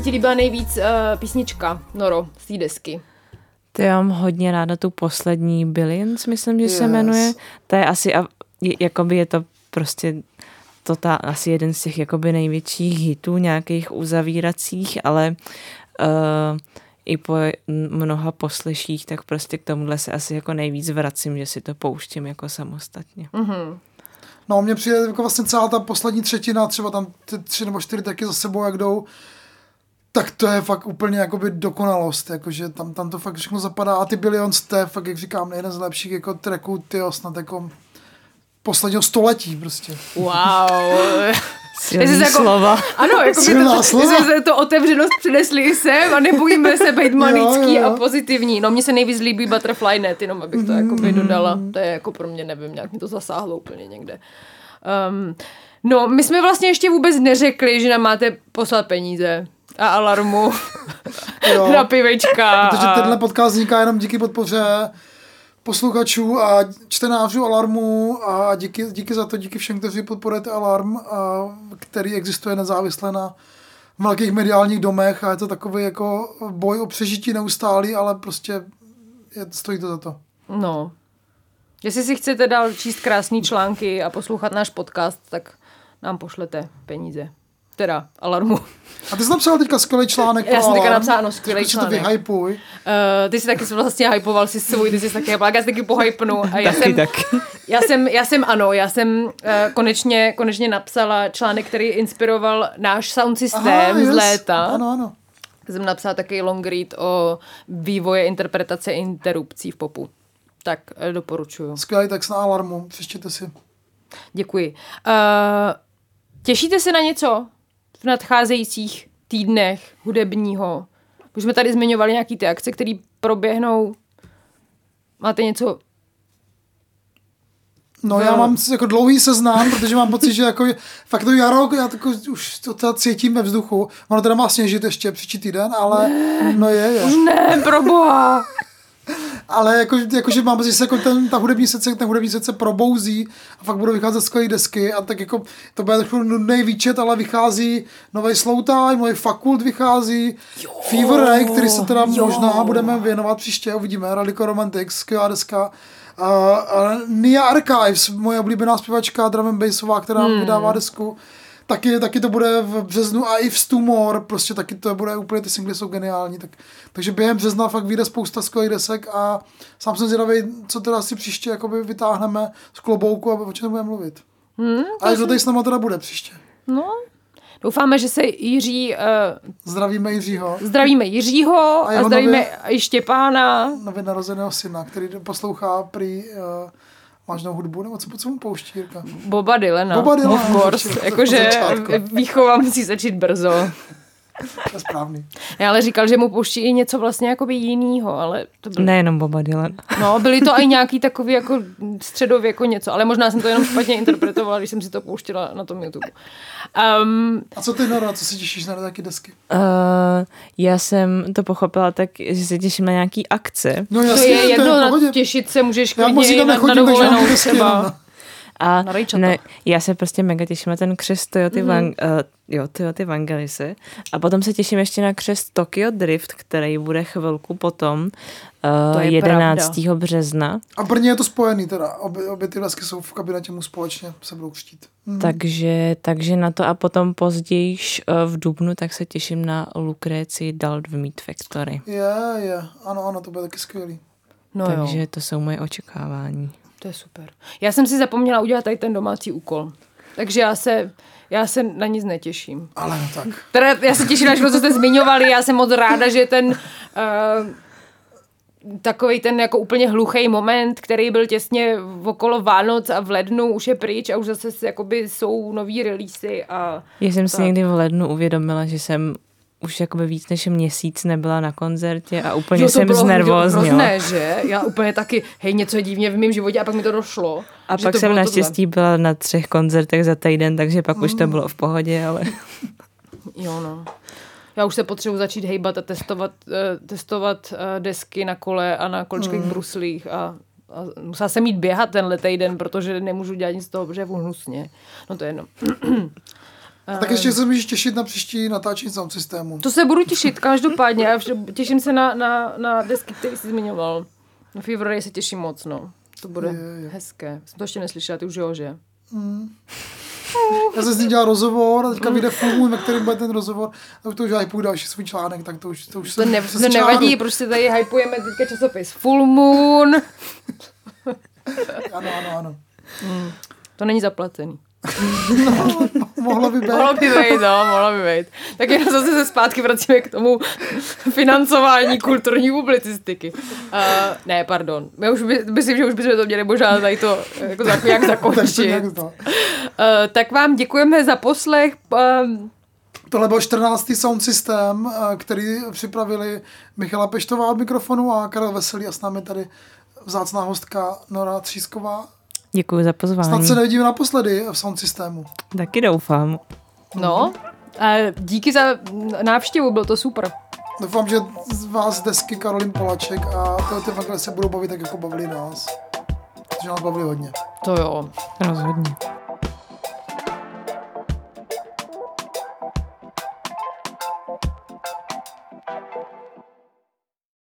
Se ti líbila nejvíc uh, písnička, Noro, z té desky? To já mám hodně ráda tu poslední Billions, myslím, že se Yes. jmenuje. To je asi, a- je- jakoby je to prostě to ta, asi jeden z těch jakoby největších hitů nějakých uzavíracích, ale uh, i po mnoha posleších, tak prostě k tomuhle se asi jako nejvíc vracím, že si to pouštím jako samostatně. No, mně přijde jako vlastně celá ta poslední třetina, třeba tam ty tři nebo čtyři taky za sebou, jak jdou, tak to je fakt úplně jakoby dokonalost, jakože tam, tam to fakt všechno zapadá a ty Billions, to je fakt, jak říkám, jeden z lepších jako tracků, tyjo, snad jako posledního století prostě. Wow. Silný jako- slova. Ano, jako by Silná to, slova. to otevřenost přinesli sem a nebojíme se být manický Jo, jo. a pozitivní. No mně se nejvíc líbí Butterfly Net, jenom abych to jako by dodala. To je jako pro mě, nevím, nějak mi to zasáhlo úplně někde. Um, no, my jsme vlastně ještě vůbec neřekli, že nám máte poslat peníze a alarmu Jo. na pivečka. Protože a... tenhle podcast vzniká jenom díky podpoře posluchačů a čtenářů Alarmu a díky, díky za to, díky všem, kteří podporujete Alarm, a, který existuje nezávisle na velkých mediálních domech a je to takový jako boj o přežití neustálý, ale prostě je, stojí to za to. No. Jestli si chcete dál číst krásné články a poslouchat náš podcast, tak nám pošlete peníze. Teda alarmu. A ty jsi napsal teďka skvělý článek. Já jsem teďka Alarm. napsala, ano, skvělý to článek. vyhypuj. Uh, ty jsi taky vlastně hypoval si svůj, ty jsi taky hypoval, já si taky pohypnu. A já Taky, jsem, taky. Já jsem, já jsem ano, já jsem uh, konečně, konečně napsala článek, který inspiroval náš sound systém z yes. léta. Ano, ano. Jsem napsala takový long read o vývoje interpretace interrupcí v popu. Tak eh, doporučuju. Skvělý text na alarmu, přečtěte si. Děkuji. Uh, těšíte se na něco v nadcházejících týdnech hudebního? Už jsme tady zmiňovali nějaký ty akce, které proběhnou. Máte něco? No já mám jako dlouhý seznam, protože mám pocit, že jako fakt to jaro, já tako, už to teda cítím ve vzduchu. Ono teda má sněžit ještě příští týden, ale no je, je. Ne, proboha! Ale jako, jako že mám pocit, že se jako ten, ta hudební sece, ten hudební sece probouzí a fakt budou vycházet skvělé desky a tak jako to bude trochu nudný výčet, ale vychází nový Slow Time, nový Fakult vychází, jo, Fever Ray, který se teda jo. možná budeme věnovat příště, uvidíme, Radical Romantics, skvělá deska. Uh, uh, Nia Archives, moje oblíbená zpěvačka drum and bassová, která hmm. vydává desku, taky, taky to bude v březnu a i v Stumor, prostě taky to bude úplně, ty singly jsou geniální, tak, takže během března fakt vyjde spousta skvělých desek a sám jsem zvědavý, co teda si příště jakoby vytáhneme z klobouku a o čem budeme mluvit. Hmm, a kdo tady s náma teda bude příště? no, doufáme, že se Jiří... Uh, Zdravíme Jiřího, zdravíme Jiřího A a, zdravíme nově- i Štěpána. nově narozeného syna, který poslouchá prý uh, vážnou hudbu, nebo co, co mu pouští, Jirka? Boba Dylana. Boba Dylana, Of course. Jakože výchova musí začít brzo. To je správný. Já ale říkal, že mu pouští i něco vlastně jakoby jinýho, ale to bylo... Nejenom Boba Dylan. No, byly to i nějaký takový jako středověko něco, ale možná jsem to jenom špatně interpretovala, když jsem si to pouštěla na tom YouTube. Um, A co ty, Nora, co si těšíš na taky desky? Uh, já jsem to pochopila tak, že se těším na nějaký akce. No to jasně, je jedno, v na pohodě. těšit se můžeš klidně na, na dovolenou třeba. A ne, já se prostě mega těším na ten křest Toyoty, Mhm. mm-hmm. Van, uh, jo, Toyoty Vangelisy. A potom se těším ještě na křest Tokyo Drift, který bude chvilku potom, To uh, je 11. pravda. března. A Brně je to spojený teda, obě, obě ty desky jsou v kabinetě mu společně, se budou křtít. Hmm. Takže, takže na to a potom později uh, v Dubnu, tak se těším na Lucreci Dalt v Meat Factory. Je, je, ano, ano, to bude taky skvělý. No takže jo, to jsou moje očekávání. To je super. Já jsem si zapomněla udělat tady ten domácí úkol. Takže já se, já se na nic netěším. Ale no tak. Teda já se těším na všechno, co jste zmiňovali, já jsem moc ráda, že ten uh, takový ten jako úplně hluchý moment, který byl těsně okolo Vánoc a v lednu už je pryč a už zase jakoby jsou nový releasy a Já jsem si Tak. někdy v lednu uvědomila, že jsem už jakoby víc než měsíc nebyla na koncertě a úplně Jo, to jsem bylo znervoznila. hrozné, že? Já úplně taky, hej, něco je divně v mém životě a pak mi to došlo. A pak jsem naštěstí byla na třech koncertech za týden, takže pak už to bylo v pohodě, ale Tohle. Jo, no. Já už se potřebuji začít hejbat a testovat, uh, testovat uh, desky na kole a na kolečkových Hmm. bruslích a, a musela jsem jít běhat tenhle týden, protože nemůžu dělat nic z toho, protože je hnusně. No to je jedno. A tak ještě se můžeš těšit na příští natáčení sound systému. To se budu těšit, každopádně. Já těším se na, na, na desky, které jsi zmiňoval. Na Fever Ray se těším moc, no. To bude Je, je. hezké. Jsem to ještě neslyšela, ty už jo, že? Já jsem s ním dělal rozhovor a teďka vyjde full moon, ve kterém bude ten rozhovor. A to už hypuju další svůj článek, tak to už, to už To, jsem ne, to nevadí, prostě tady hypujeme teďka časopis Full Moon. Ano, ano, ano. To není zaplacený. Mohlo by být. Mohlo by být, no, mohlo by být. Tak jenom zase se zpátky vracíme k tomu financování kulturní publicistiky. Uh, ne, pardon. Já už by, myslím, že už bychom to měli možná tady to jako za, jak Tak to zakončit. nějak to. Uh, tak vám děkujeme za poslech. Um, Tohle byl 14. sound systém, eh, který připravili Michala Peštová od mikrofonu a Karel Veselý a s námi tady vzácná hostka Nora Třísková. Děkuji za Snad pozvání. se nevidíme naposledy v sound systému. Taky doufám. no, uh, díky za návštěvu, bylo to super. Doufám, že z vás desky Karolin Polaček a tyhle ty evangelie se budou bavit tak, jako bavili nás. Protože nás bavili hodně. To jo. Rozhodně.